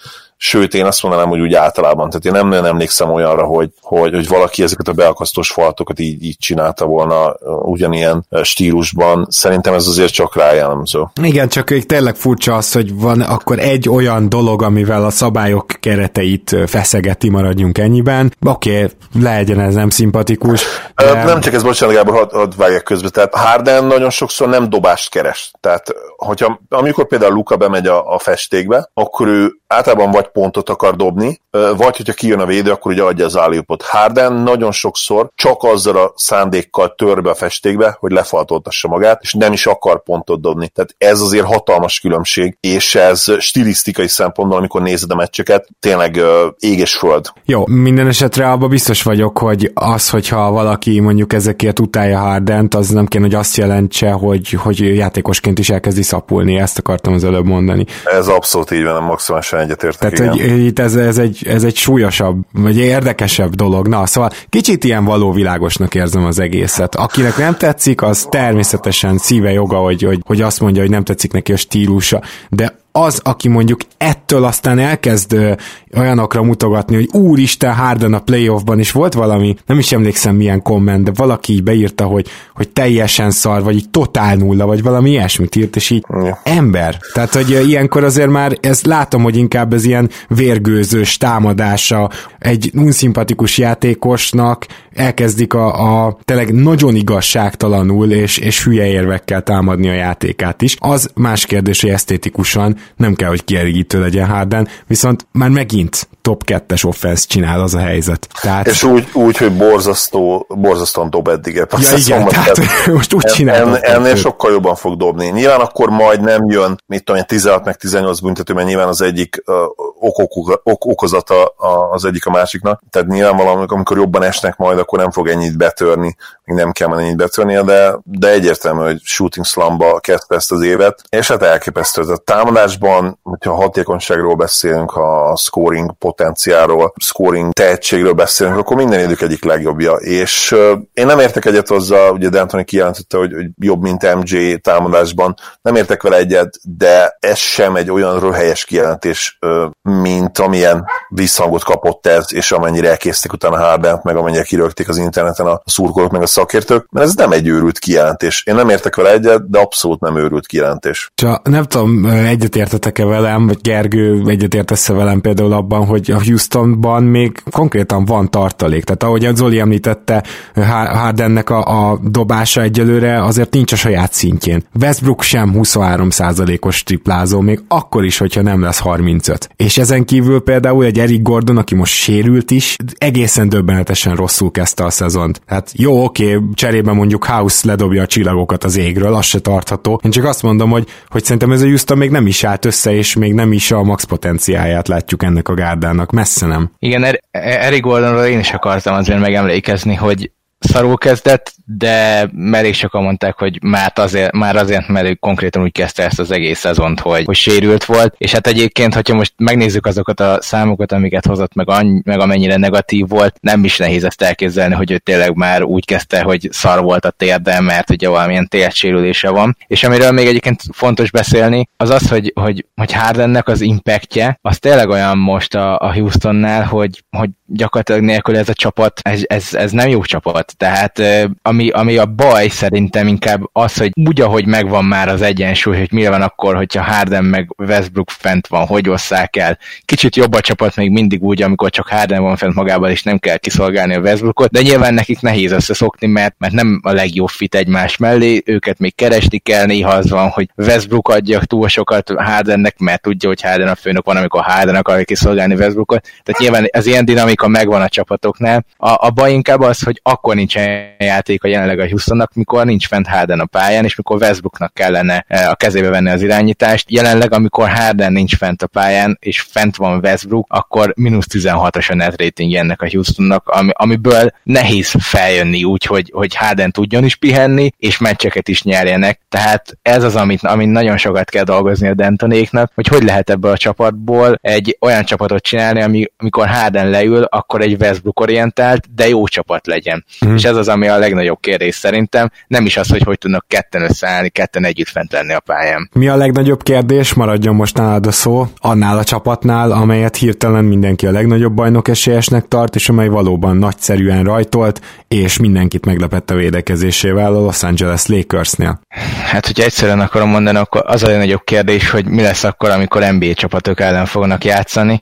sőt én azt mondanám, hogy úgy általában, tehát én nem nagyon emlékszem olyanra, hogy, hogy, hogy valaki ezeket a beakasztós faltokat így, így csinálta volna ugyanilyen stílusban. Szerintem ez azért csak rá jellemző. Igen, csak tényleg furcsa az, hogy van akkor egy olyan dolog, amivel a szabályok kereteit feszegeti, maradjunk ennyiben. Oké, okay, legyen ez nem szimpatikus. De... Nem csak ez, bocsánat, Gábor, hadd had vágjak közbe. Tehát Harden nagyon sokszor nem dobást keres. Tehát, hogyha amikor például Luka bemegy a, a festékbe, akkor ő általában vagy pontot akar dobni, vagy hogyha kijön a védő, akkor ugye adja az állépot. Harden nagyon sokszor csak azzal a szándékkal tör be a festékbe, hogy lefaltoltassa magát, és nem is akar pontot dobni. Tehát ez azért hatalmas különbség, és ez stilisztikai szempontból, amikor nézed a meccseket, tényleg éges föld. Jó, minden esetre abban biztos vagyok, hogy az, hogyha valaki mondjuk ezekért utálja Hardent, az nem kéne, hogy azt jelentse, hogy, hogy játékosként is elkezdi szapulni, ezt akartam az előbb mondani. Ez abszolút így van, maximálisan egyetértek. Tehát, igen. hogy itt ez, ez, egy, ez egy súlyosabb, vagy érdekesebb dolog. Na, szóval kicsit ilyen valóvilágosnak érzem az egészet. Akinek nem tetszik, az természetesen szíve joga, hogy, hogy, hogy azt mondja, hogy nem tetszik neki a stílusa, de az, aki mondjuk ettől aztán elkezd olyanokra mutogatni, hogy úristen, Harden a playoffban is volt valami, nem is emlékszem milyen komment, de valaki így beírta, hogy, hogy teljesen szar, vagy így totál nulla, vagy valami ilyesmit írt, és így ja. ember. Tehát, hogy ilyenkor azért már ezt látom, hogy inkább ez ilyen vérgőzős támadása egy unszimpatikus játékosnak elkezdik a, a tényleg nagyon igazságtalanul és, és hülye érvekkel támadni a játékát is. Az más kérdés, hogy esztétikusan nem kell, hogy kielégítő legyen Harden, viszont már megint top 2-es offense csinál az a helyzet. Tehát... És úgy, úgy hogy borzasztó, borzasztóan dob eddig. Ja, igen, tehát, tehát most úgy csinál. En, ennél sokkal jobban fog dobni. Nyilván akkor majd nem jön, mit tudom, 16 meg 18 büntető, mert nyilván az egyik uh, ok, ok, ok, okozata az egyik a másiknak. Tehát nyilván valami, amikor jobban esnek majd, akkor nem fog ennyit betörni, még nem kell ennyit betörnie, de, de egyértelmű, hogy shooting slamba kezdte ezt az évet, és hát elképesztő. A támadásban, hogyha hatékonyságról beszélünk, a scoring potenciáról, scoring tehetségről beszélünk, akkor minden idők egyik legjobbja. És én nem értek egyet hozzá, ugye D'Antoni kijelentette, hogy, hogy jobb, mint MJ támadásban. Nem értek vele egyet, de ez sem egy olyan röhelyes kijelentés, mint amilyen visszhangot kapott ez, és amennyire elkészték utána Hardent, meg amennyire kirögték az interneten a szurkolók, meg a szakértők, mert ez nem egy őrült kijelentés. Én nem értek vele egyet, de abszolút nem őrült kijelentés. Csak nem tudom, egyetértetek-e velem, vagy Gergő egyetértesz-e velem például abban, hogy a Houstonban még konkrétan van tartalék. Tehát ahogy Zoli említette, Hardennek a, a dobása egyelőre azért nincs a saját szintjén. Westbrook sem 23%-os triplázó, még akkor is, hogyha nem lesz 35. És ezen kívül például egy Eric Gordon, aki most sérült is, egészen döbbenetesen rosszul kezdte a szezont. Hát jó, oké, cserében mondjuk House ledobja a csillagokat az égről, az se tartható. Én csak azt mondom, hogy, hogy szerintem ez a Houston még nem is állt össze, és még nem is a max potenciáját látjuk ennek a gárdán All-Starnak, messze nem. Igen, er- Eric Gordonról én is akartam azért megemlékezni, hogy szarul kezdett, de merék sokan mondták, hogy már azért, már azért, mert ő konkrétan úgy kezdte ezt az egész szezont, hogy, hogy sérült volt, és hát egyébként, hogyha most megnézzük azokat a számokat, amiket hozott, meg, annyi, meg amennyire negatív volt, nem is nehéz ezt elképzelni, hogy ő tényleg már úgy kezdte, hogy szar volt a térde, mert ugye valamilyen térsérülése van. És amiről még egyébként fontos beszélni, az az, hogy, hogy, hogy Hardennek az impactje, az tényleg olyan most a, a Houstonnál, hogy, hogy gyakorlatilag nélkül ez a csapat, ez, ez, ez nem jó csapat. Tehát ami, ami a baj szerintem inkább az, hogy úgy, ahogy megvan már az egyensúly, hogy mi van akkor, hogyha Harden meg Westbrook fent van, hogy osszák el. Kicsit jobb a csapat még mindig úgy, amikor csak Harden van fent magával, és nem kell kiszolgálni a Westbrookot, de nyilván nekik nehéz összeszokni, mert, mert nem a legjobb fit egymás mellé, őket még keresni kell, néha az van, hogy Westbrook adja túl sokat Hardennek, mert tudja, hogy Harden a főnök van, amikor Harden akarja kiszolgálni Westbrookot. Tehát nyilván az ilyen dinamika megvan a csapatoknál. A, a baj inkább az, hogy akkor nincsen játék a jelenleg a Houstonnak, mikor nincs fent Harden a pályán, és mikor Westbrooknak kellene e, a kezébe venni az irányítást. Jelenleg, amikor Harden nincs fent a pályán, és fent van Westbrook, akkor mínusz 16-os a net rating ennek a Houstonnak, ami, amiből nehéz feljönni úgy, hogy, hogy Harden tudjon is pihenni, és meccseket is nyerjenek. Tehát ez az, amit, amit nagyon sokat kell dolgozni a Dentonéknak, hogy hogy lehet ebből a csapatból egy olyan csapatot csinálni, ami, amikor Harden leül, akkor egy Westbrook orientált, de jó csapat legyen. Mm. És ez az, ami a legnagyobb kérdés szerintem. Nem is az, hogy hogy tudnak ketten összeállni, ketten együtt fent lenni a pályán. Mi a legnagyobb kérdés? Maradjon most nálad a szó. Annál a csapatnál, amelyet hirtelen mindenki a legnagyobb bajnok esélyesnek tart, és amely valóban nagyszerűen rajtolt, és mindenkit meglepett a védekezésével a Los Angeles Lakersnél. Hát, hogyha egyszerűen akarom mondani, akkor az a legnagyobb kérdés, hogy mi lesz akkor, amikor NBA csapatok ellen fognak játszani,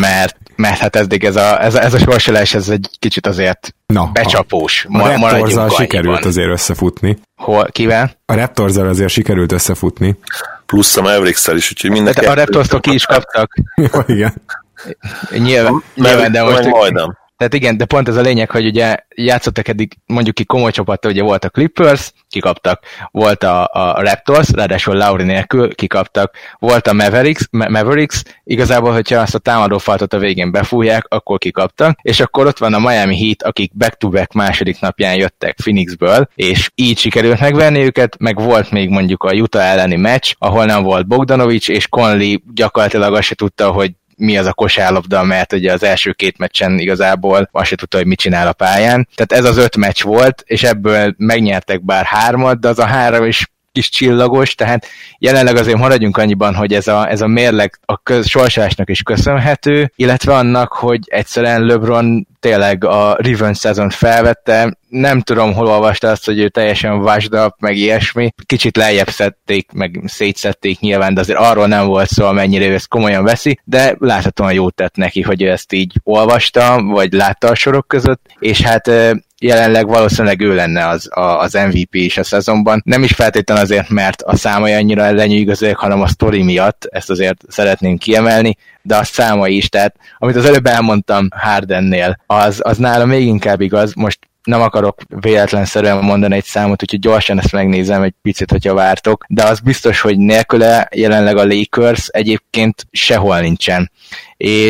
mert mert hát eddig ez a, ez a, ez a sorsolás, ez egy kicsit azért Na, becsapós. A, a Raptorzal sikerült azért összefutni. Hol, kivel? A Raptorzal azért sikerült összefutni. Plusz a mavericks is, úgyhogy mindenki... A Raptorstól ki is kaptak. igen. Nyilván, nyilván de most... Majdnem. Tehát igen, de pont ez a lényeg, hogy ugye játszottak eddig mondjuk ki komoly csapattal, ugye volt a Clippers, kikaptak, volt a, a Raptors, ráadásul Lauri nélkül kikaptak, volt a Mavericks, Ma- Mavericks, igazából, hogyha azt a támadó faltot a végén befújják, akkor kikaptak, és akkor ott van a Miami Heat, akik back-to-back második napján jöttek Phoenixből, és így sikerült megvenni őket, meg volt még mondjuk a Utah elleni meccs, ahol nem volt Bogdanovics, és Conley gyakorlatilag azt se tudta, hogy mi az a kosárlabda, mert ugye az első két meccsen igazából azt se tudta, hogy mit csinál a pályán. Tehát ez az öt meccs volt, és ebből megnyertek bár hármat, de az a három is kis csillagos, tehát jelenleg azért maradjunk annyiban, hogy ez a, ez a mérleg a köz, sorsásnak is köszönhető, illetve annak, hogy egyszerűen LeBron tényleg a Riven szezon felvette, nem tudom, hol olvasta azt, hogy ő teljesen vasdap, meg ilyesmi. Kicsit lejjebb szedték, meg szétszették nyilván, de azért arról nem volt szó, amennyire ő ezt komolyan veszi, de láthatóan jót tett neki, hogy ő ezt így olvasta, vagy látta a sorok között, és hát jelenleg valószínűleg ő lenne az, a, az MVP is a szezonban. Nem is feltétlenül azért, mert a számai annyira lenyűgözőek, hanem a sztori miatt, ezt azért szeretném kiemelni, de a számai is, tehát amit az előbb elmondtam Hardennél, az, az nála még inkább igaz, most nem akarok véletlenszerűen mondani egy számot, úgyhogy gyorsan ezt megnézem egy picit, hogyha vártok, de az biztos, hogy nélküle jelenleg a Lakers egyébként sehol nincsen.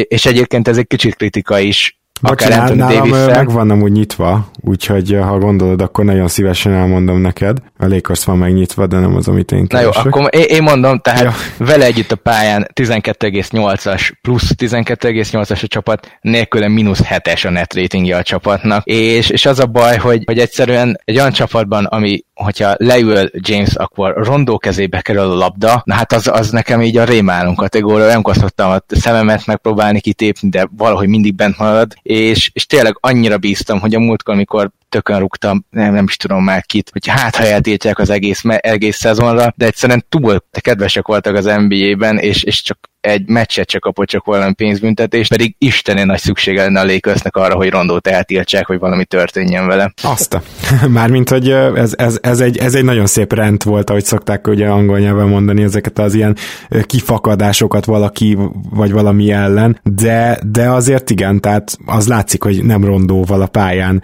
És egyébként ez egy kicsit kritika is Akár Anthony nálam meg van amúgy nyitva, úgyhogy ha gondolod, akkor nagyon szívesen elmondom neked. A Lakers van megnyitva, de nem az, amit én keresek. Na jó, akkor én, én mondom, tehát ja. vele együtt a pályán 12,8-as plusz 12,8-as a csapat, nélküle mínusz 7-es a net ratingja a csapatnak, és, és az a baj, hogy, hogy egyszerűen egy olyan csapatban, ami hogyha leül James, akkor rondó kezébe kerül a labda, na hát az, az nekem így a rémálom kategória, nem szoktam a szememet megpróbálni kitépni, de valahogy mindig bent marad, és, és tényleg annyira bíztam, hogy a múltkor, amikor tökön rúgtam, nem, nem is tudom már kit, hogy hát ha eltiltják az egész, egész szezonra, de egyszerűen túl kedvesek voltak az NBA-ben, és, és csak egy meccset csak kapott csak valami pénzbüntetést, pedig isteni nagy szüksége lenne a Lakersnek arra, hogy rondót eltiltsák, hogy valami történjen vele. Azt. Mármint, hogy ez, ez, ez, egy, ez egy nagyon szép rend volt, ahogy szokták ugye angol nyelven mondani ezeket az ilyen kifakadásokat valaki vagy valami ellen, de, de azért igen, tehát az látszik, hogy nem rondóval a pályán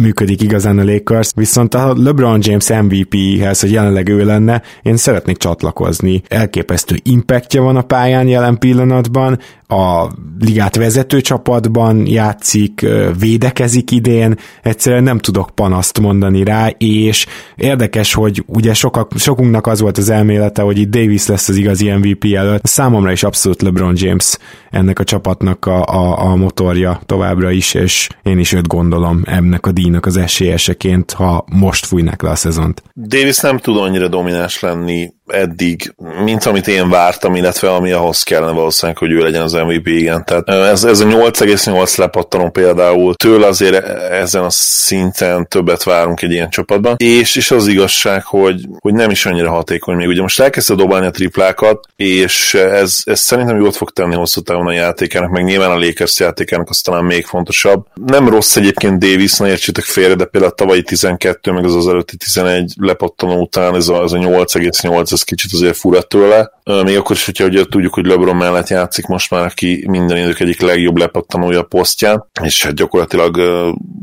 működik igazán a Lakers, viszont a LeBron James MVP-hez, hogy jelenleg ő lenne, én szeretnék csatlakozni. Elképesztő impactja van a pályán jelen pillanatban, a ligát vezető csapatban játszik, védekezik idén, egyszerűen nem tudok panaszt mondani rá, és érdekes, hogy ugye sokak, sokunknak az volt az elmélete, hogy itt Davis lesz az igazi MVP előtt. Számomra is abszolút LeBron James ennek a csapatnak a, a, a motorja továbbra is, és én is őt gondolom ennek a díjnak az esélyeseként, ha most fújnak le a szezont. Davis nem tud annyira domináns lenni eddig, mint amit én vártam, illetve ami ahhoz kellene valószínűleg, hogy ő legyen az MVP, igen. Tehát ez, ez a 8,8 lepattanó például tőle azért ezen a szinten többet várunk egy ilyen csapatban, és, és az igazság, hogy, hogy nem is annyira hatékony még. Ugye most elkezdte dobálni a triplákat, és ez, ez szerintem jót fog tenni hosszú távon a játékának, meg nyilván a Lakers játékának az talán még fontosabb. Nem rossz egyébként Davis, ne értsétek félre, de például a tavalyi 12, meg az az előtti 11 lepattanó után ez a, ez a 8,8 ez kicsit azért fura tőle. Még akkor is, hogyha ugye tudjuk, hogy LeBron mellett játszik most már, aki minden idők egyik legjobb lepattanója a posztján, és hát gyakorlatilag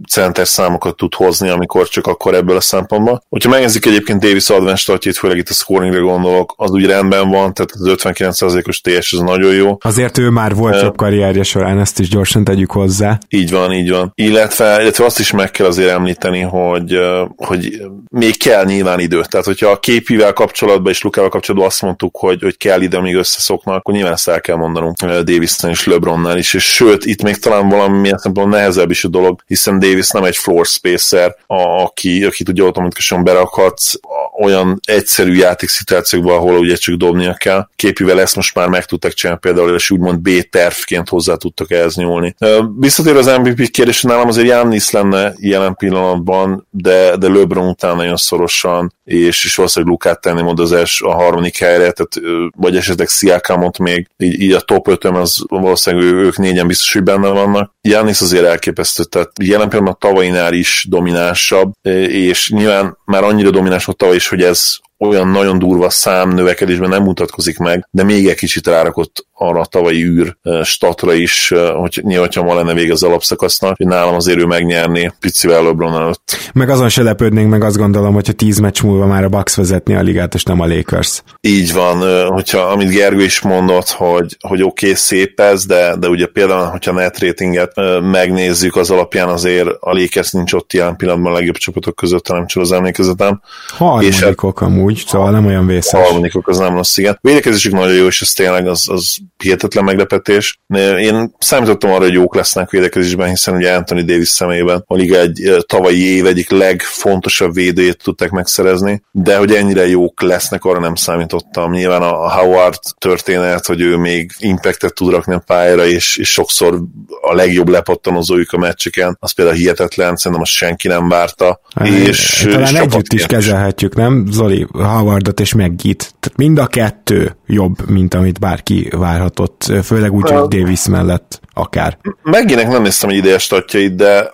center számokat tud hozni, amikor csak akkor ebből a szempontból. Hogyha megnézzük egyébként Davis advanced statjét, főleg itt a scoringre gondolok, az úgy rendben van, tehát az 59%-os TS az nagyon jó. Azért ő már volt jobb karrierje során, ezt is gyorsan tegyük hozzá. Így van, így van. Illetve, illetve azt is meg kell azért említeni, hogy, hogy még kell nyilván idő. Tehát, hogyha a képivel kapcsolatban és Lukával kapcsolatban azt mondtuk, hogy, hogy kell ide, amíg összeszoknak, akkor nyilván ezt el kell mondanunk davis és LeBronnál is, és sőt, itt még talán valamilyen szempontból nehezebb is a dolog, hiszen Davis nem egy floor spacer, a, aki, akit ugye automatikusan berakhatsz olyan egyszerű játékszituációkban, ahol ugye csak dobnia kell. Képivel ezt most már meg tudtak csinálni például, és úgymond B-tervként hozzá tudtak ehhez nyúlni. Visszatér az MVP kérdés, nálam azért Jannis lenne jelen pillanatban, de, de LeBron után nagyon szorosan, és, és valószínűleg Lukát tenni oda az első, a harmadik helyre, tehát, vagy esetleg Sziakámot még, így, így a top 5 az valószínűleg ők négyen biztos, hogy benne vannak. Jannis azért elképesztő, tehát jelen pillanatban tavainál is dominánsabb, és nyilván már annyira domináns volt tavaly is, hogy ez olyan nagyon durva szám növekedésben nem mutatkozik meg, de még egy kicsit rárakott arra a tavalyi űr statra is, hogy nyilván, ha ma lenne vége az alapszakasznak, hogy nálam azért ő megnyerni picivel LeBron előtt. Meg azon se lepődnénk meg azt gondolom, hogyha tíz meccs múlva már a Bucks vezetni a ligát, és nem a Lakers. Így van, hogyha amit Gergő is mondott, hogy, hogy oké, okay, szép ez, de, de ugye például, hogyha net ratinget megnézzük, az alapján azért a Lakers nincs ott jelen pillanatban a legjobb csapatok között, nem csak az emlékezetem. Harmadikok és amúgy, szóval nem olyan vészes. A harmadikok az nem rossz, igen. Védekezésük nagyon jó, és ez tényleg az, az hihetetlen meglepetés. Én számítottam arra, hogy jók lesznek védekezésben, hiszen ugye Anthony Davis személyében a liga egy tavalyi év egyik legfontosabb védőjét tudták megszerezni, de hogy ennyire jók lesznek, arra nem számítottam. Nyilván a Howard történet, hogy ő még impactet tud rakni a pályára, és, és sokszor a legjobb lepattanozójuk a meccseken, az például hihetetlen, szerintem azt senki nem várta. Hát, és, talán és együtt is kezelhetjük, nem? Zoli, Howardot és Meggit. Tehát mind a kettő jobb, mint amit bárki várhatott, főleg úgy, hogy Davis mellett akár. Megginek nem néztem egy idejes statjait, de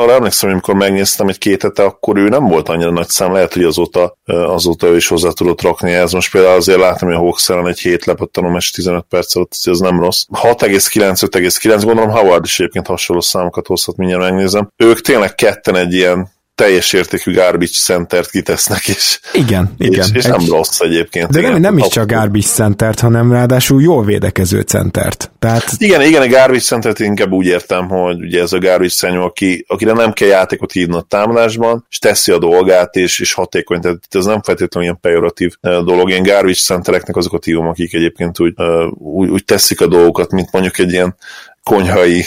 arra emlékszem, amikor megnéztem egy két hete, akkor ő nem volt annyira nagy szám, lehet, hogy azóta, azóta ő is hozzá tudott rakni ez. Most például azért látom, hogy a Hawks ellen egy hét lepattanom, és 15 perc alatt, ez nem rossz. 6,9-5,9, gondolom Howard is egyébként hasonló számokat hozhat, mindjárt megnézem. Ők tényleg ketten egy ilyen teljes értékű garbage centert kitesznek, és, igen, igen. és, és nem egy... rossz egyébként. De igen, nem, nem is csak garbage centert, hanem ráadásul jól védekező centert. Tehát... Igen, igen, a garbage centert inkább úgy értem, hogy ugye ez a garbage szenyó, aki, akire nem kell játékot hívni a támadásban, és teszi a dolgát, és, és hatékony, tehát ez nem feltétlenül ilyen pejoratív dolog. Ilyen garbage centereknek azokat hívom, akik egyébként úgy, úgy, úgy teszik a dolgokat, mint mondjuk egy ilyen konyhai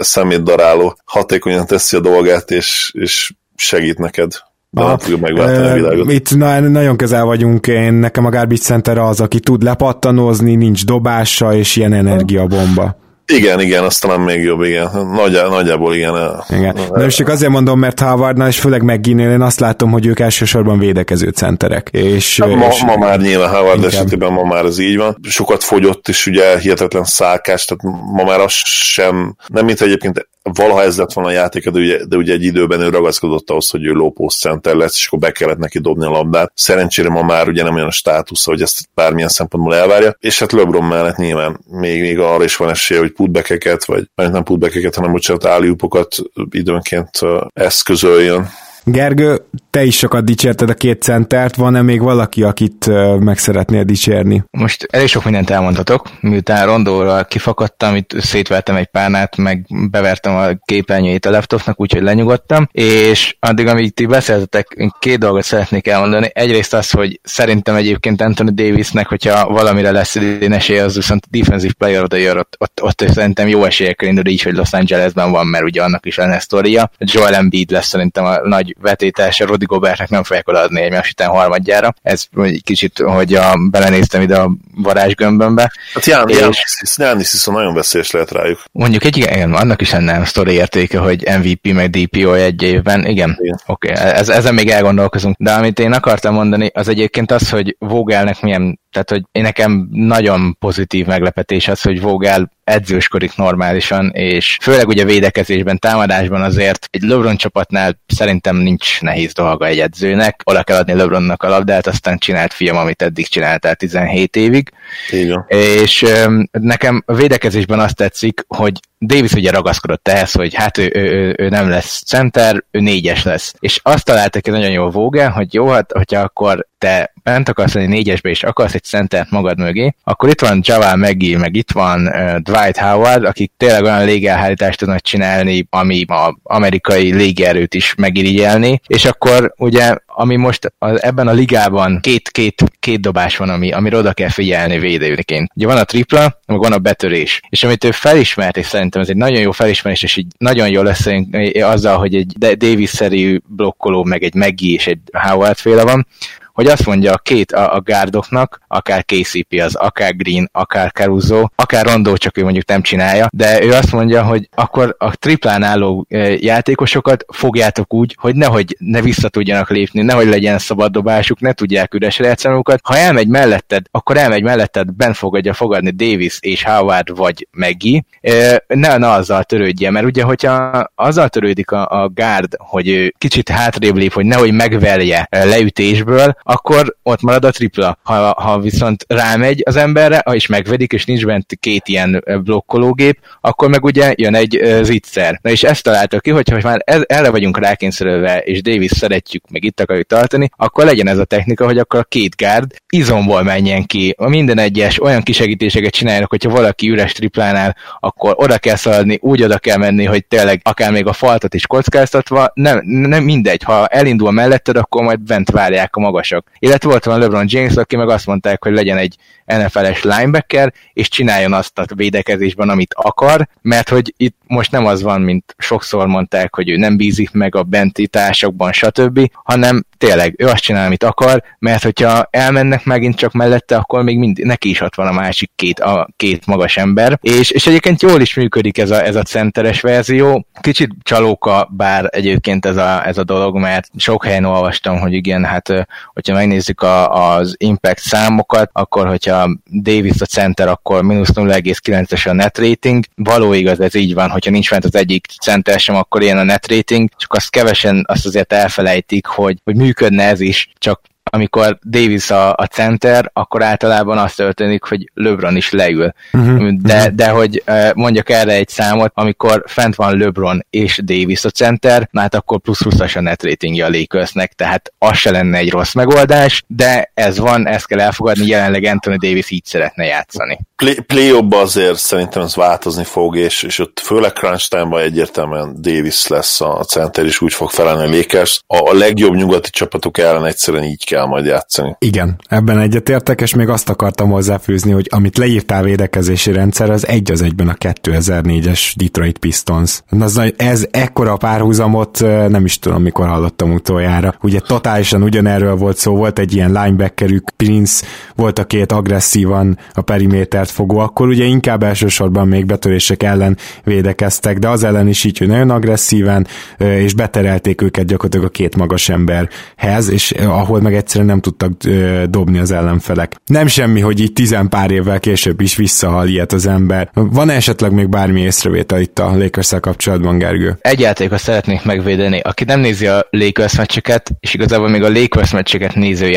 szemétdaráló hatékonyan teszi a dolgát, és, és segít neked de nem tudja megváltani a világot. Itt na, nagyon közel vagyunk, én nekem a Garbage Center az, aki tud lepattanozni, nincs dobása, és ilyen energiabomba. Igen, igen, azt talán még jobb, igen. Nagy, nagyjából igen. igen. De most csak azért mondom, mert Howardnál és főleg McGinnél én azt látom, hogy ők elsősorban védekező centerek. És, hát ma, és ma már nyilván Howard inkább. esetében ma már ez így van. Sokat fogyott, és ugye hihetetlen szálkás, tehát ma már az sem, nem mint egyébként valaha ez lett volna a játék, de ugye, de ugye egy időben ő ragaszkodott ahhoz, hogy ő post center lesz, és akkor be kellett neki dobni a labdát. Szerencsére ma már ugye nem olyan a státusz, hogy ezt bármilyen szempontból elvárja, és hát LeBron mellett nyilván még, még arra is van esélye, hogy putbackeket, vagy nem putbackeket, hanem bocsánat, áliupokat időnként eszközöljön. Gergő, te is sokat dicsérted a két centert, van-e még valaki, akit meg szeretnél dicsérni? Most elég sok mindent elmondhatok, miután rondóra kifakadtam, itt szétvertem egy párnát, meg bevertem a képernyőjét a laptopnak, úgyhogy lenyugodtam, és addig, amíg ti beszéltetek, két dolgot szeretnék elmondani. Egyrészt az, hogy szerintem egyébként Anthony Davisnek, hogyha valamire lesz idén esélye, az viszont defensive player of the ott, ott, ott szerintem jó esélyekkel indul így, hogy Los Angelesben van, mert ugye annak is lenne sztoria. Joel Embiid lesz szerintem a nagy vetétása Rodi Gobertnek nem fogják odaadni egymás után harmadjára. Ez egy kicsit, hogy a, belenéztem ide a varázsgömbömbe. Hát Ján, és... Jánisz viszont nagyon veszélyes lehet rájuk. Mondjuk egy igen, annak is lenne sztori értéke, hogy MVP meg DPO egy évben. Igen, igen. oké, okay. ez, ezen még elgondolkozunk. De amit én akartam mondani, az egyébként az, hogy Vogelnek milyen tehát, hogy én nekem nagyon pozitív meglepetés az, hogy Vogel edzőskodik normálisan, és főleg ugye védekezésben, támadásban azért egy LeBron csapatnál szerintem nincs nehéz dolga egy edzőnek. Oda kell adni LeBronnak a labdát, aztán csinált fiam, amit eddig csináltál 17 évig. Igen. És um, nekem a védekezésben azt tetszik, hogy Davis ugye ragaszkodott ehhez, hogy hát ő, ő, ő, ő nem lesz center, ő négyes lesz. És azt találtak egy nagyon jó Vogel, hogy jó, hát hogyha akkor te bent akarsz lenni négyesbe, és akarsz egy centert magad mögé, akkor itt van Javal Meggie, meg itt van uh, Dwight Howard, akik tényleg olyan légelhárítást tudnak csinálni, ami az amerikai légierőt is megirigyelni, és akkor ugye ami most az, ebben a ligában két, két, dobás van, ami, amire oda kell figyelni védőként. Ugye van a tripla, meg van a betörés. És amit ő felismert, és szerintem ez egy nagyon jó felismerés, és így nagyon jó lesz azzal, hogy egy Davis-szerű blokkoló, meg egy Meggie és egy Howard féle van, hogy azt mondja a két a, a gárdoknak, akár KCP az, akár Green, akár Caruso, akár Rondó, csak ő mondjuk nem csinálja, de ő azt mondja, hogy akkor a triplán álló játékosokat fogjátok úgy, hogy nehogy ne vissza tudjanak lépni, nehogy legyen szabad dobásuk, ne tudják üresre játszani Ha elmegy melletted, akkor elmegy melletted, ben fogadja fogadni Davis és Howard vagy Meggi, ne, ne azzal törődje, mert ugye, hogyha azzal törődik a, a gárd, hogy kicsit hátrébb lép, hogy nehogy megverje leütésből, akkor ott marad a tripla. Ha, ha viszont rámegy az emberre, és megvedik, és nincs bent két ilyen blokkológép, akkor meg ugye jön egy zicser. Na és ezt találtak ki, hogyha már ez, erre vagyunk rákényszerülve, és Davis szeretjük, meg itt akarjuk tartani, akkor legyen ez a technika, hogy akkor a két gárd izomból menjen ki. Minden egyes olyan kisegítéseket csináljanak, hogyha valaki üres triplánál, akkor oda kell szaladni, úgy oda kell menni, hogy tényleg akár még a faltat is kockáztatva, nem, nem mindegy, ha elindul melletted, akkor majd bent várják a magasak játékosok. Illetve volt van LeBron James, aki meg azt mondták, hogy legyen egy NFL-es linebacker, és csináljon azt a védekezésben, amit akar, mert hogy itt most nem az van, mint sokszor mondták, hogy ő nem bízik meg a benti társakban, stb., hanem tényleg ő azt csinál, amit akar, mert hogyha elmennek megint csak mellette, akkor még mind, neki is ott van a másik két, a két magas ember, és, és egyébként jól is működik ez a, ez a centeres verzió. Kicsit csalóka bár egyébként ez a, ez a dolog, mert sok helyen olvastam, hogy igen, hát hogyha megnézzük a, az impact számokat, akkor hogyha Davis a center, akkor mínusz 0,9-es a net rating. Való igaz, ez így van, hogyha nincs fent az egyik center sem, akkor ilyen a net rating, csak azt kevesen azt azért elfelejtik, hogy, hogy működne ez is, csak amikor Davis a, a center, akkor általában azt történik, hogy LeBron is leül. Uh-huh. De, de hogy mondjak erre egy számot, amikor fent van LeBron és Davis a center, hát akkor plusz 20-as a net ratingja a Lakersnek, tehát az se lenne egy rossz megoldás, de ez van, ezt kell elfogadni, jelenleg Anthony Davis így szeretne játszani. Play, play azért szerintem ez változni fog, és, és ott főleg crunch time egyértelműen Davis lesz a center, és úgy fog felelni a Lakers. A, a legjobb nyugati csapatok ellen egyszerűen így kell majd játszani. Igen, ebben egyetértek, és még azt akartam hozzáfűzni, hogy amit leírtál védekezési rendszer, az egy az egyben a 2004-es Detroit Pistons. Az, ez ekkora párhuzamot nem is tudom, mikor hallottam utoljára. Ugye totálisan ugyanerről volt szó, volt egy ilyen linebackerük, Prince volt a két agresszívan a perimétert fogó, akkor ugye inkább elsősorban még betörések ellen védekeztek, de az ellen is így, hogy nagyon agresszíven, és beterelték őket gyakorlatilag a két magas emberhez, és ahol meg egy egyszerűen nem tudtak dobni az ellenfelek. Nem semmi, hogy itt tizen pár évvel később is visszahal ilyet az ember. Van esetleg még bármi észrevétel itt a lakers kapcsolatban, Gergő? Egy játékot szeretnék megvédeni. Aki nem nézi a Lakers meccseket, és igazából még a Lakers meccseket néző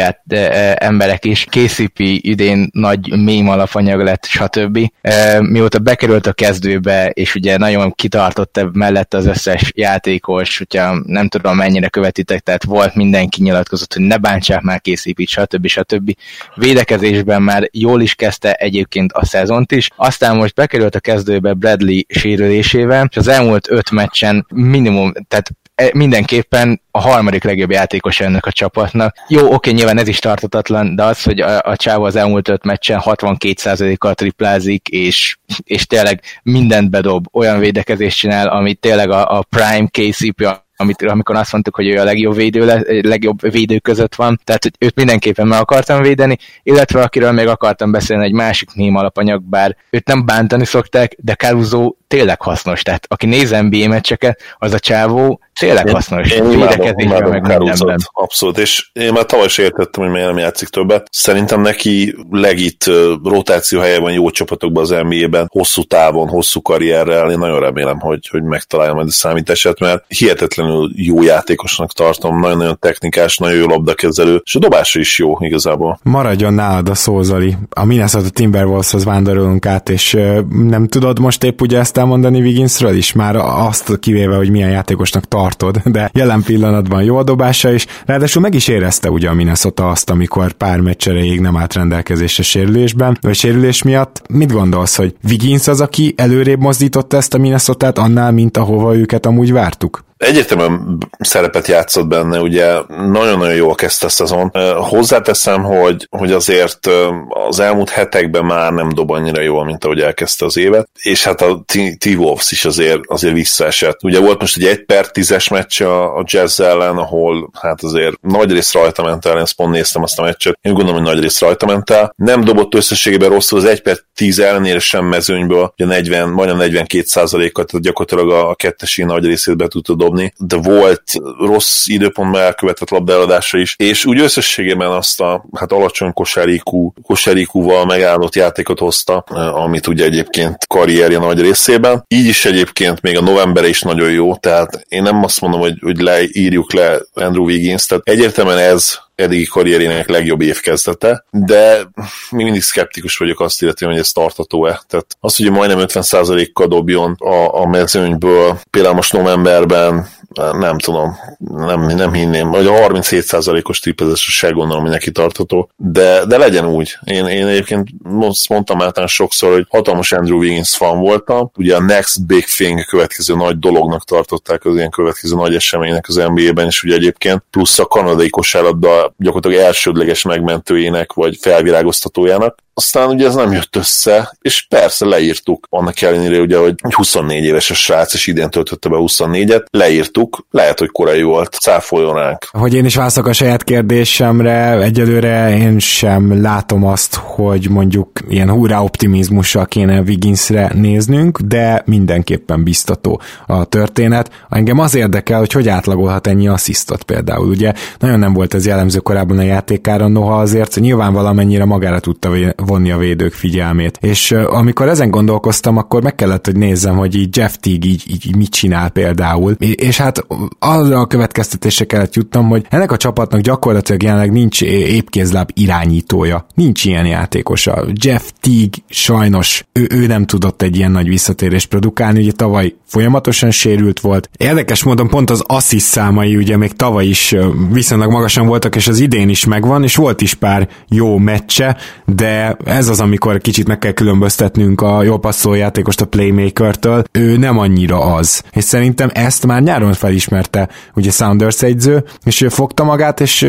emberek is, KCP idén nagy mém alapanyag lett lett, stb. Mióta bekerült a kezdőbe, és ugye nagyon kitartott mellett az összes játékos, hogyha nem tudom mennyire követitek, tehát volt mindenki nyilatkozott, hogy ne bántsák már készítít, stb. stb. Védekezésben már jól is kezdte egyébként a szezont is, aztán most bekerült a kezdőbe Bradley sérülésével, és az elmúlt öt meccsen minimum, tehát E, mindenképpen a harmadik legjobb játékos ennek a csapatnak. Jó, oké, nyilván ez is tartatatlan, de az, hogy a, a Csáva az elmúlt öt meccsen 62%-kal triplázik, és, és tényleg mindent bedob, olyan védekezést csinál, amit tényleg a, a Prime KCP, amit, amikor azt mondtuk, hogy ő a legjobb védő, le, legjobb védő között van, tehát hogy őt mindenképpen meg akartam védeni, illetve akiről még akartam beszélni, egy másik ném alapanyag, bár őt nem bántani szokták, de Caruso tényleg hasznos, tehát aki néz NBA meccseket, az a csávó tényleg én, hasznos. Én imádom, meg. Abszolút, és én már tavaly is értettem, hogy miért nem játszik többet. Szerintem neki legit rotáció helye van jó csapatokban az NBA-ben, hosszú távon, hosszú karrierrel. Én nagyon remélem, hogy, hogy megtalálja majd a számítását, mert hihetetlenül jó játékosnak tartom, nagyon-nagyon technikás, nagyon jó labdakezelő, és a dobása is jó igazából. Maradjon nálad a szózali. A Minnesota Timberwolveshoz vándorolunk át, és nem tudod most épp ugye ezt elmondani Wigginsről is, már azt kivéve, hogy milyen játékosnak tartod, de jelen pillanatban jó a dobása is, ráadásul meg is érezte ugye a Minnesota azt, amikor pár meccsereig nem állt rendelkezésre sérülésben, vagy sérülés miatt. Mit gondolsz, hogy Wiggins az, aki előrébb mozdította ezt a Minnesota annál, mint ahova őket amúgy vártuk? Egyértelműen szerepet játszott benne, ugye nagyon-nagyon jól kezdte a szezon. Hozzáteszem, hogy, hogy azért az elmúlt hetekben már nem dob annyira jól, mint ahogy elkezdte az évet, és hát a T-Wolves is azért, azért visszaesett. Ugye volt most egy 1 per 10-es meccs a, a Jazz ellen, ahol hát azért nagy rész rajta ment el, én ezt pont néztem azt a meccset, én gondolom, hogy nagy rész rajta ment el. Nem dobott összességében rosszul, az 1 per 10 ellenére sem mezőnyből, ugye 40, majdnem 42 százalékat, tehát gyakorlatilag a, a kettesi nagy részét be tudta dobni dobni, de volt rossz időpontban elkövetett labdáladása is, és úgy összességében azt a hát alacsony kosáríkú, kosáríkúval megállott játékot hozta, amit ugye egyébként karrierje nagy részében. Így is egyébként még a november is nagyon jó, tehát én nem azt mondom, hogy, hogy leírjuk le Andrew Wiggins, tehát egyértelműen ez eddigi karrierének legjobb évkezdete, de még mindig szkeptikus vagyok azt illetően, hogy ez tartató-e. Tehát az, hogy majdnem 50%-kal dobjon a, a mezőnyből, például most novemberben nem tudom, nem, nem hinném, vagy a 37%-os trippezésre se gondolom, hogy neki tartható, de, de legyen úgy. Én, én egyébként most mondtam általán sokszor, hogy hatalmas Andrew Wiggins fan voltam, ugye a Next Big Thing következő nagy dolognak tartották az ilyen következő nagy eseménynek az NBA-ben, és ugye egyébként. Plusz a kanadai kosárlabda gyakorlatilag elsődleges megmentőjének, vagy felvirágoztatójának, aztán ugye ez nem jött össze, és persze leírtuk, annak ellenére ugye, hogy 24 éves a srác, és idén töltötte be 24-et, leírtuk, lehet, hogy korai volt, cáfoljon ránk. Hogy én is válaszok a saját kérdésemre, egyelőre én sem látom azt, hogy mondjuk ilyen hurrá optimizmussal kéne Wigginsre néznünk, de mindenképpen biztató a történet. Engem az érdekel, hogy hogy átlagolhat ennyi asszisztot például. Ugye nagyon nem volt ez jellemző korábban a játékára, noha azért nyilván valamennyire magára tudta vonni a védők figyelmét. És amikor ezen gondolkoztam, akkor meg kellett, hogy nézzem, hogy így Jeff Teague így, így mit csinál például. És hát arra a következtetésre kellett jutnom, hogy ennek a csapatnak gyakorlatilag jelenleg nincs épkézláb irányítója. Nincs ilyen játékosa. Jeff Teague sajnos ő, ő nem tudott egy ilyen nagy visszatérést produkálni, ugye tavaly folyamatosan sérült volt. Érdekes módon pont az assist számai ugye még tavaly is viszonylag magasan voltak, és az idén is megvan, és volt is pár jó meccse, de ez az, amikor kicsit meg kell különböztetnünk a jó passzoló játékost a playmaker-től, ő nem annyira az. És szerintem ezt már nyáron felismerte ugye Sounders egyző, és ő fogta magát, és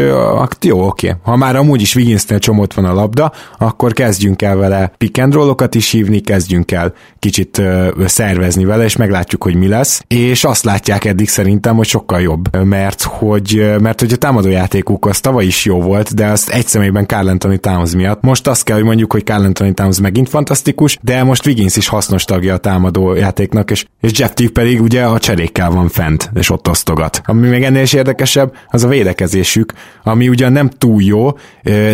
jó, oké. Ha már amúgy is Wigginsnél csomót van a labda, akkor kezdjünk el vele pick and is hívni, kezdjünk el kicsit szervezni vele, és meglátjuk, hogy mi lesz. És azt látják eddig szerintem, hogy sokkal jobb, mert hogy, mert hogy a támadójátékuk az tavaly is jó volt, de azt egy személyben Carl Anthony Towns miatt. Most azt kell, hogy mondjuk, hogy Carl Anthony Towns megint fantasztikus, de most Wiggins is hasznos tagja a támadó játéknak, és, és Jeff Teague pedig ugye a cserékkel van fent, és ott osztogat. Ami még ennél is érdekesebb, az a védekezésük, ami ugyan nem túl jó,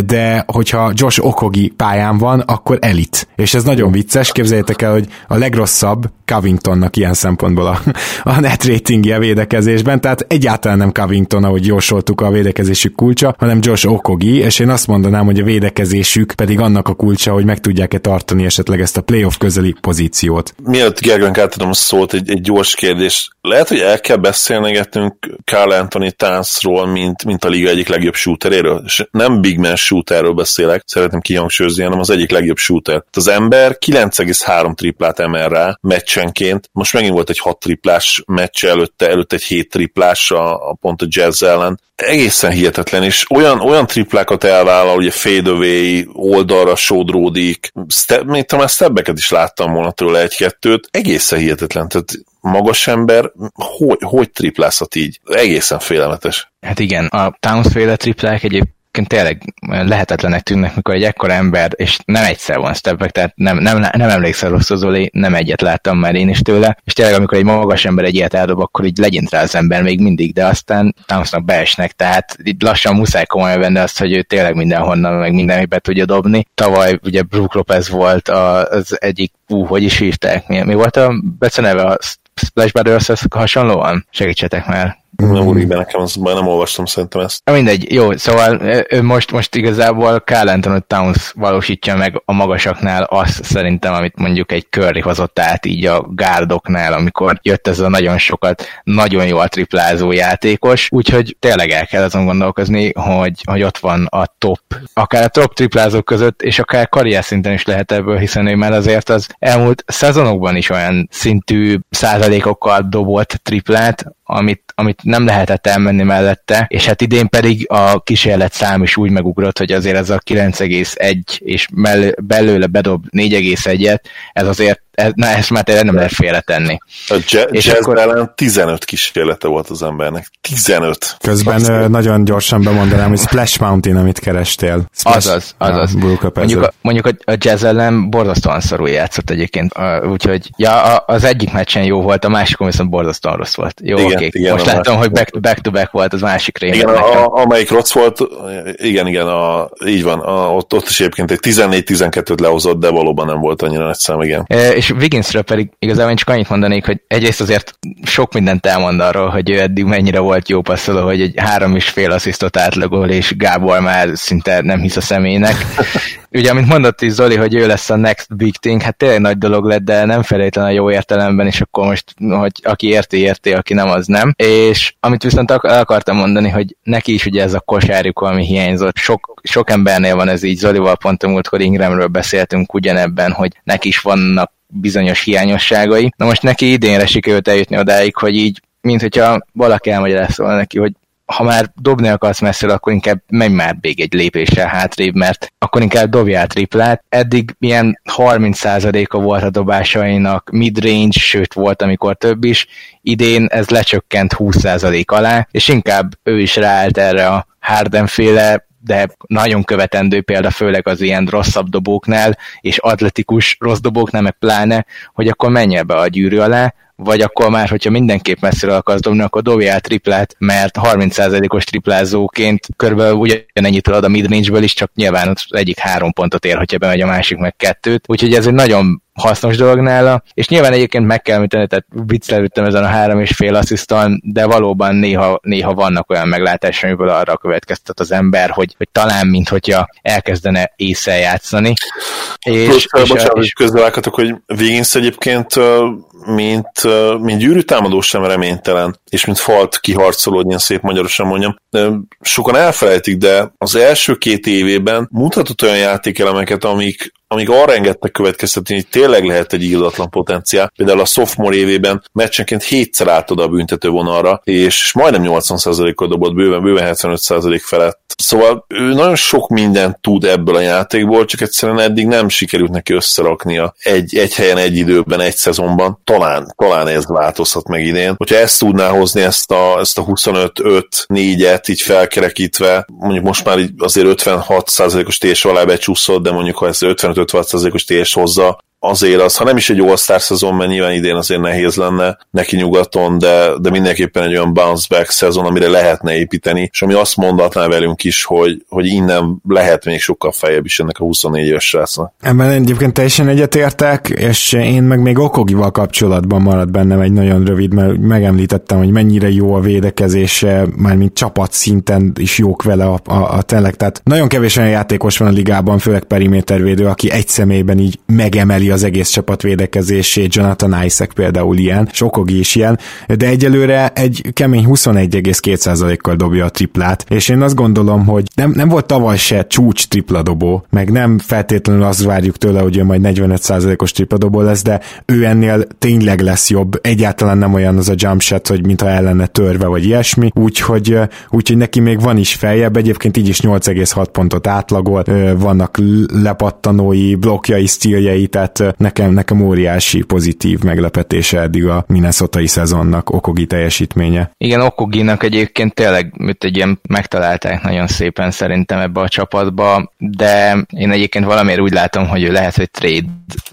de hogyha Josh Okogi pályán van, akkor elit. És ez nagyon vicces, képzeljétek el, hogy a legrosszabb Covingtonnak ilyen szempontból a, a net ratingje védekezésben, tehát egyáltalán nem Covington, ahogy jósoltuk a védekezésük kulcsa, hanem Josh Okogi, és én azt mondanám, hogy a védekezésük pedig annak a kulcsa, hogy meg tudják-e tartani esetleg ezt a playoff közeli pozíciót. Mielőtt Gergőnk átadom a szót, egy, egy gyors kérdés. Lehet, hogy el kell beszélnegetnünk Carl Anthony Townsról, mint, mint a liga egyik legjobb shooteréről? És nem big man shooterről beszélek, szeretném kihangsúlyozni, hanem az egyik legjobb shooter. Az ember 9,3 triplát emel rá meccsenként. Most megint volt egy 6 triplás meccs előtte, előtte egy 7 triplás a, a pont a Jazz ellen. Egészen hihetetlen, és olyan, olyan triplákat elvállal, ugye fadeaway, oldalra sodródik, step, még talán stebbeket is láttam volna tőle egy-kettőt, egészen hihetetlen, tehát magas ember, hogy, hogy triplázhat így? Egészen félelmetes. Hát igen, a Towns féle triplák egyébként tényleg lehetetlenek tűnnek, mikor egy ekkora ember, és nem egyszer van steppek, tehát nem, nem, nem emlékszel rossz Zoli, nem egyet láttam már én is tőle, és tényleg amikor egy magas ember egy ilyet eldob, akkor így legyint rá az ember még mindig, de aztán Townsnak beesnek, tehát így lassan muszáj komolyan venni azt, hogy ő tényleg mindenhonnan, meg mindenhol be tudja dobni. Tavaly ugye Brook Lopez volt az egyik, ú, hogy is hívták, mi, mi volt a beceneve a Splash Brothers hasonlóan? Segítsetek már nem úrik be nekem, azt nem olvastam szerintem ezt. Mindegy, jó, szóval most, most igazából Carl Anthony Towns valósítja meg a magasaknál azt szerintem, amit mondjuk egy Curry hozott át így a gárdoknál, amikor jött ez a nagyon sokat, nagyon jól triplázó játékos, úgyhogy tényleg el kell azon gondolkozni, hogy, hogy ott van a top, akár a top triplázók között, és akár karrier szinten is lehet ebből, hiszen ő már azért az elmúlt szezonokban is olyan szintű százalékokkal dobott triplát, amit, amit nem lehetett elmenni mellette, és hát idén pedig a kísérlet szám is úgy megugrott, hogy azért ez a 9,1 és belőle bedob 4,1-et, ez azért ez, na, ezt már tényleg nem lehet félretenni. A je- és jazz akkor... ellen 15 kísérlete volt az embernek. 15. Közben Aztán... nagyon gyorsan bemondanám, hogy Splash Mountain, amit kerestél. Splash, azaz, azaz. mondjuk, a, mondjuk a, a jazz ellen borzasztóan szarul játszott egyébként, úgyhogy ja, az egyik meccsen jó volt, a másikon viszont borzasztóan rossz volt. Jó, igen, oké. Igen, Most látom, hogy back to, back to back volt az másik rémét. Igen, a, a, amelyik rossz volt, igen, igen, a, így van, a, ott, ott is egyébként egy 14-12-t lehozott, de valóban nem volt annyira nagy szám, igen. E, és Wigginsről pedig igazából én csak annyit mondanék, hogy egyrészt azért sok mindent elmond arról, hogy ő eddig mennyire volt jó passzoló, hogy egy három és fél asszisztot átlagol, és Gábor már szinte nem hisz a személynek. Ugye, amit mondott is Zoli, hogy ő lesz a next big thing, hát tényleg nagy dolog lett, de nem feltétlen a jó értelemben, és akkor most, hogy aki érti, érti, aki nem, az nem. És amit viszont akartam mondani, hogy neki is ugye ez a kosárjuk, ami hiányzott. Sok, sok embernél van ez így, Zolival pont a múltkor Ingramről beszéltünk ugyanebben, hogy neki is vannak bizonyos hiányosságai. Na most neki idénre sikerült eljutni odáig, hogy így, mint hogyha valaki elmagyarázta neki, hogy ha már dobni akarsz messzire, akkor inkább menj már még egy lépéssel hátrébb, mert akkor inkább dobjál triplát. Eddig ilyen 30%-a volt a dobásainak midrange, sőt volt, amikor több is. Idén ez lecsökkent 20% alá, és inkább ő is ráállt erre a Harden féle de nagyon követendő példa főleg az ilyen rosszabb dobóknál, és atletikus rossz dobóknál, meg pláne, hogy akkor menj be a gyűrű alá, vagy akkor már, hogyha mindenképp messzire akarsz dobni, akkor dobjál triplát, mert 30%-os triplázóként körülbelül ugyanennyit tudod a midrange-ből is, csak nyilván az egyik három pontot ér, hogyha bemegy a másik meg kettőt. Úgyhogy ez egy nagyon hasznos dolog nála, és nyilván egyébként meg kell említeni, tehát viccelődtem ezen a három és fél assziszton, de valóban néha, néha vannak olyan meglátások, amiből arra következtet az ember, hogy, hogy talán, mint hogyha elkezdene észre játszani. És, Plusz, és, bocsánat, és, közbevághatok, hogy Wiggins egyébként mint, mint gyűrűtámadó sem reménytelen, és mint falt kiharcoló, hogy ilyen szép magyarosan mondjam. Sokan elfelejtik, de az első két évében mutatott olyan játékelemeket, amik, amíg arra engedtek következtetni, hogy tényleg lehet egy íratlan potenciál. Például a sophomore évében meccsenként hétszer állt oda a büntető vonalra, és majdnem 80%-kal dobott, bőven, bőven 75% felett. Szóval ő nagyon sok mindent tud ebből a játékból, csak egyszerűen eddig nem sikerült neki összeraknia egy, egy helyen, egy időben, egy szezonban. Talán, talán ez változhat meg idén. Hogyha ezt tudná hozni, ezt a, ezt a 25-5-4-et így felkerekítve, mondjuk most már azért 56%-os TS alá becsúszott, de mondjuk ha ez 55 55-56%-os TS hozza, azért az, ha nem is egy All-Star szezon, mert nyilván idén azért nehéz lenne neki nyugaton, de, de mindenképpen egy olyan bounce back szezon, amire lehetne építeni, és ami azt mondatná velünk is, hogy, hogy innen lehet még sokkal fejebb is ennek a 24 éves srácnak. Ebben egyébként teljesen egyetértek, és én meg még Okogival kapcsolatban maradt bennem egy nagyon rövid, mert megemlítettem, hogy mennyire jó a védekezése, már mint csapat szinten is jók vele a, a, a tényleg. Tehát nagyon kevés olyan játékos van a ligában, főleg perimétervédő, aki egy személyben így megemeli az egész csapat védekezését, Jonathan Isaac például ilyen, Sokogi is ilyen, de egyelőre egy kemény 21,2%-kal dobja a triplát, és én azt gondolom, hogy nem, nem volt tavaly se csúcs tripladobó, meg nem feltétlenül azt várjuk tőle, hogy ő majd 45%-os tripladobó lesz, de ő ennél tényleg lesz jobb, egyáltalán nem olyan az a jump shot, hogy mintha el lenne törve, vagy ilyesmi, úgyhogy, úgyhogy neki még van is feljebb, egyébként így is 8,6 pontot átlagol, vannak lepattanói, blokkjai, stíljei, tehát nekem, nekem óriási pozitív meglepetése eddig a minnesota szezonnak Okogi teljesítménye. Igen, Okoginak egyébként tényleg mit egy ilyen megtalálták nagyon szépen szerintem ebbe a csapatba, de én egyébként valamiért úgy látom, hogy ő lehet, hogy trade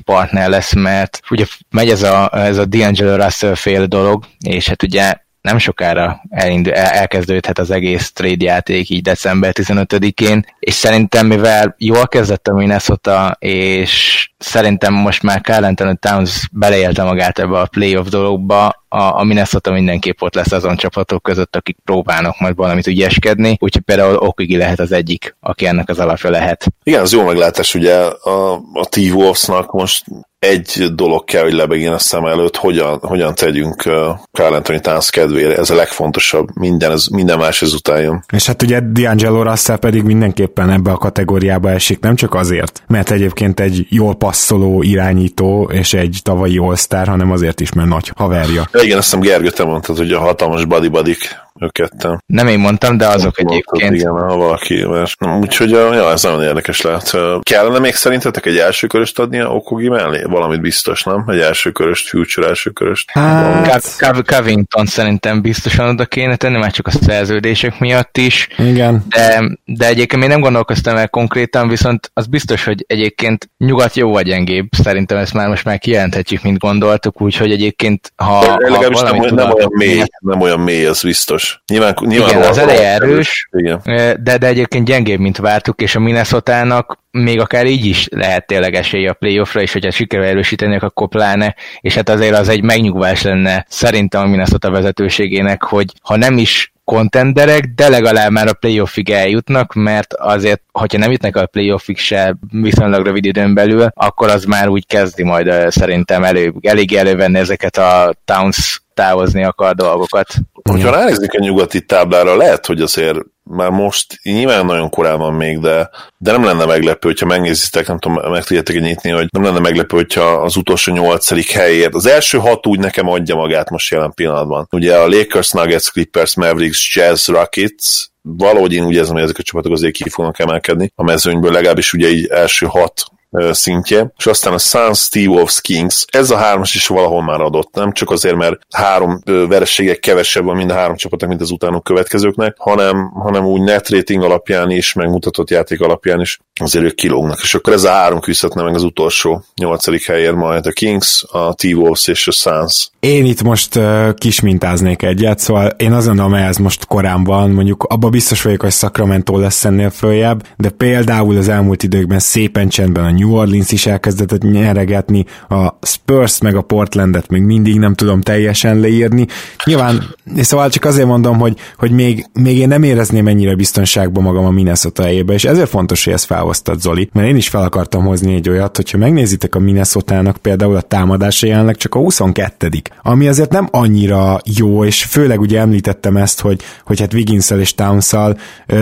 partner lesz, mert ugye megy ez a, ez a D'Angelo Russell fél dolog, és hát ugye nem sokára elindul, elkezdődhet az egész trade játék így december 15-én, és szerintem mivel jól kezdett a Minnesota, és szerintem most már Carl Anthony Towns beleélte magát ebbe a playoff dologba, a, a Minnesota mindenképp ott lesz azon csapatok között, akik próbálnak majd valamit ügyeskedni, úgyhogy például Okigi lehet az egyik, aki ennek az alapja lehet. Igen, az jó meglátás, ugye a, a T-Wolvesnak most egy dolog kell, hogy lebegjen a szem előtt, hogyan, hogyan tegyünk uh, Carl Anthony Towns kedvére, ez a legfontosabb, minden, ez, minden más ezután jön. És hát ugye D'Angelo Russell pedig mindenképpen ebbe a kategóriába esik, nem csak azért, mert egyébként egy jól passzoló irányító és egy tavalyi all hanem azért is, mert nagy haverja. Ja, igen, azt hiszem Gergő, te mondtad, hogy a hatalmas badibadik ők ketten. Nem én mondtam, de azok Mondtad, egyébként. Igen, ha valaki, mert úgyhogy ja, ez nagyon érdekes lehet. Kellene még szerintetek egy első köröst adni a Okogi mellé? Valamit biztos, nem? Egy első köröst, future első köröst. Hát... Covington szerintem biztosan oda kéne tenni, már csak a szerződések miatt is. Igen. De, de egyébként még nem gondolkoztam el konkrétan, viszont az biztos, hogy egyébként nyugat jó vagy gyengébb. Szerintem ezt már most már kijelenthetjük, mint gondoltuk, úgyhogy egyébként ha, ha nem, nem, olyan mély, nem olyan mély, az biztos erős. Nyilván, nyilván igen, az eleje erős, igen. De, de egyébként gyengébb, mint vártuk, és a minnesota még akár így is lehet tényleg esélye a playoffra, és hogyha sikerül erősíteni, akkor pláne, és hát azért az egy megnyugvás lenne szerintem a Minnesota vezetőségének, hogy ha nem is kontenderek, de legalább már a playoffig eljutnak, mert azért, hogyha nem jutnak a playoffig se viszonylag rövid időn belül, akkor az már úgy kezdi majd szerintem elő, elég elővenni ezeket a Towns távozni akar dolgokat. Hogyha ránéznék a nyugati táblára, lehet, hogy azért már most nyilván nagyon korán van még, de, de nem lenne meglepő, hogyha megnézitek, nem tudom, meg tudjátok nyitni, hogy nem lenne meglepő, hogyha az utolsó nyolcadik helyért. Az első hat úgy nekem adja magát most jelen pillanatban. Ugye a Lakers, Nuggets, Clippers, Mavericks, Jazz, Rockets, valahogy én úgy érzem, hogy ezek a csapatok azért ki fognak emelkedni a mezőnyből, legalábbis ugye így első hat szintje, és aztán a Suns, Steve Wolves, Kings, ez a hármas is valahol már adott, nem csak azért, mert három vereségek kevesebb van mind a három csapatnak, mint az utánok következőknek, hanem, hanem úgy net rating alapján is, megmutatott játék alapján is azért ők kilógnak, és akkor ez a három küzdhetne meg az utolsó nyolcadik helyért majd a Kings, a T-Wolves és a Suns. Én itt most uh, kismintáznék egyet, szóval én azon, amely ez most korán van, mondjuk abba biztos vagyok, hogy Sacramento lesz ennél följebb, de például az elmúlt időkben szépen csendben a New Orleans is elkezdett nyeregetni, a Spurs meg a Portlandet még mindig nem tudom teljesen leírni. Nyilván, és szóval csak azért mondom, hogy, hogy még, még én nem érezném ennyire biztonságban magam a Minnesota helyébe, és ezért fontos, hogy ezt felhoztad, Zoli, mert én is fel akartam hozni egy olyat, hogyha megnézitek a minnesota például a támadása jelenleg csak a 22 ami azért nem annyira jó, és főleg ugye említettem ezt, hogy, hogy hát wiggins és towns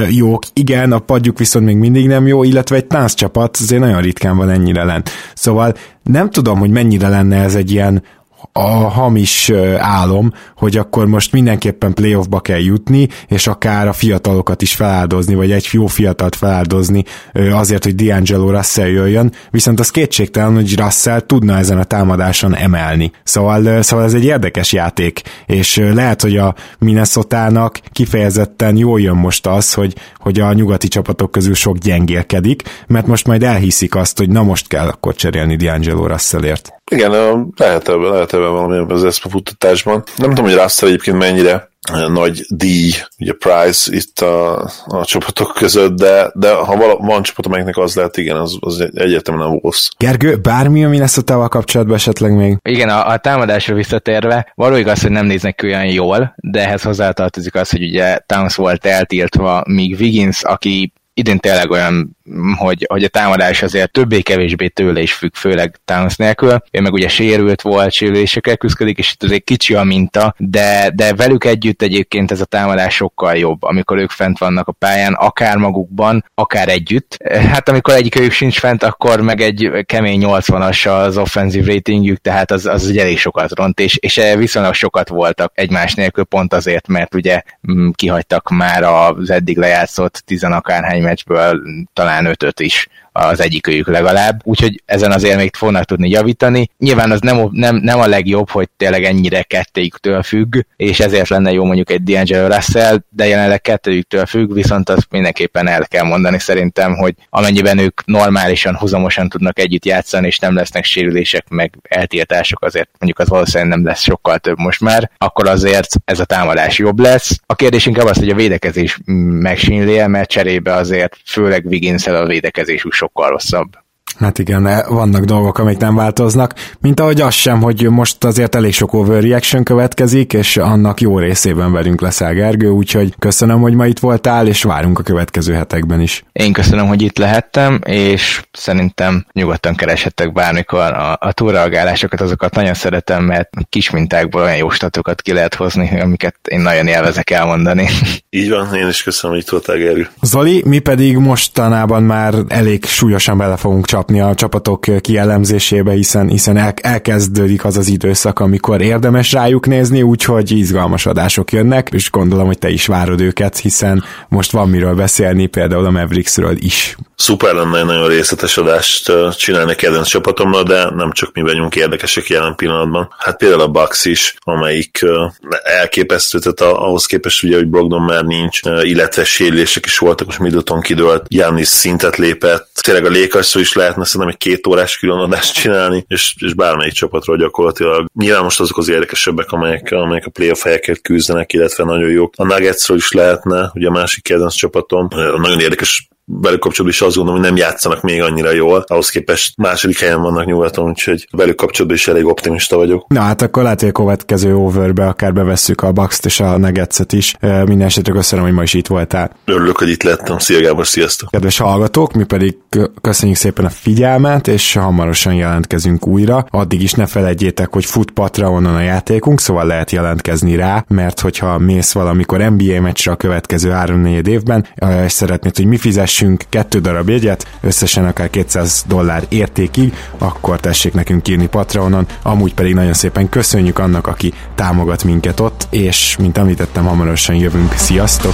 jók, igen, a padjuk viszont még mindig nem jó, illetve egy Towns csapat azért nagyon ritkán van ennyire lent. Szóval nem tudom, hogy mennyire lenne ez egy ilyen a hamis álom, hogy akkor most mindenképpen playoffba kell jutni, és akár a fiatalokat is feláldozni, vagy egy jó fiatalt feláldozni azért, hogy D'Angelo Russell jöjjön, viszont az kétségtelen, hogy Russell tudna ezen a támadáson emelni. Szóval, szóval ez egy érdekes játék, és lehet, hogy a Minnesota-nak kifejezetten jól jön most az, hogy, hogy a nyugati csapatok közül sok gyengélkedik, mert most majd elhiszik azt, hogy na most kell akkor cserélni D'Angelo Russellért. Igen, lehet ebben, lehet ebben valami az ESPA futtatásban. Nem tudom, hogy Russell egyébként mennyire nagy díj, ugye prize itt a, a csapatok között, de, de ha vala, van csapat, amelyiknek az lehet, igen, az, az egyértelműen nem Wolves. Gergő, bármi, ami lesz a tával kapcsolatban esetleg még? Igen, a, a támadásra visszatérve, való igaz, hogy nem néznek ki olyan jól, de ehhez hozzátartozik az, hogy ugye Towns volt eltiltva, míg Wiggins, aki idén tényleg olyan hogy, hogy a támadás azért többé-kevésbé tőle is függ, főleg Towns nélkül. Ő meg ugye sérült volt, sérülésekkel küzdik, és itt azért kicsi a minta, de, de velük együtt egyébként ez a támadás sokkal jobb, amikor ők fent vannak a pályán, akár magukban, akár együtt. Hát amikor egyik ők sincs fent, akkor meg egy kemény 80-as az offensive ratingjük, tehát az, az ugye elég sokat ront, és, és viszonylag sokat voltak egymás nélkül pont azért, mert ugye mm, kihagytak már az eddig lejátszott tizenakárhány meccsből talán ötöt is az egyikőjük legalább, úgyhogy ezen azért még fognak tudni javítani. Nyilván az nem, nem, nem a legjobb, hogy tényleg ennyire kettőjüktől függ, és ezért lenne jó mondjuk egy D'Angelo Russell, de jelenleg kettőjüktől függ, viszont azt mindenképpen el kell mondani szerintem, hogy amennyiben ők normálisan, huzamosan tudnak együtt játszani, és nem lesznek sérülések, meg eltiltások, azért mondjuk az valószínűleg nem lesz sokkal több most már, akkor azért ez a támadás jobb lesz. A kérdés inkább az, hogy a védekezés megsínli mert cserébe azért főleg wiggins a védekezésük sokkal rosszabb. Hát igen, vannak dolgok, amik nem változnak, mint ahogy az sem, hogy most azért elég sok overreaction következik, és annak jó részében velünk leszel Gergő, úgyhogy köszönöm, hogy ma itt voltál, és várunk a következő hetekben is. Én köszönöm, hogy itt lehettem, és szerintem nyugodtan kereshettek bármikor a, a túlreagálásokat, azokat nagyon szeretem, mert kis mintákból olyan jó statokat ki lehet hozni, amiket én nagyon élvezek elmondani. Így van, én is köszönöm, hogy itt voltál, Gergő. Zoli, mi pedig mostanában már elég súlyosan bele fogunk csapni csapni a csapatok kielemzésébe, hiszen, hiszen el, elkezdődik az az időszak, amikor érdemes rájuk nézni, úgyhogy izgalmas adások jönnek, és gondolom, hogy te is várod őket, hiszen most van miről beszélni, például a Mavericksről is. Szuper lenne egy nagyon részletes adást csinálni kedvenc csapatommal, de nem csak mi vagyunk érdekesek jelen pillanatban. Hát például a Bucks is, amelyik elképesztő, tehát ahhoz képest ugye, hogy Brogdon már nincs, illetve sérülések is voltak, most Middleton kidőlt, Giannis szintet lépett, tényleg a Lakers is lehetne szerintem egy két órás különadást csinálni, és, és bármelyik csapatról gyakorlatilag. Nyilván most azok az érdekesebbek, amelyek, amelyek a playoff helyeket küzdenek, illetve nagyon jók. A Nuggetsről is lehetne, ugye a másik kedvenc csapatom. Nagyon érdekes velük kapcsolatban is azt gondolom, hogy nem játszanak még annyira jól, ahhoz képest második helyen vannak nyugaton, úgyhogy velük kapcsolatban is elég optimista vagyok. Na hát akkor lehet, hogy a következő overbe akár bevesszük a bucks és a Nuggets-et is. Minden esetre köszönöm, hogy ma is itt voltál. Örülök, hogy itt lettem. Szia Gábor, sziasztok! Kedves hallgatók, mi pedig köszönjük szépen a figyelmet, és hamarosan jelentkezünk újra. Addig is ne felejtjétek, hogy fut Patreonon a játékunk, szóval lehet jelentkezni rá, mert hogyha mész valamikor NBA meccsre a következő 3-4 évben, és szeretnéd, hogy mi fizes vessünk kettő darab jegyet, összesen akár 200 dollár értékig, akkor tessék nekünk írni Patreonon, amúgy pedig nagyon szépen köszönjük annak, aki támogat minket ott, és mint említettem, hamarosan jövünk. Sziasztok!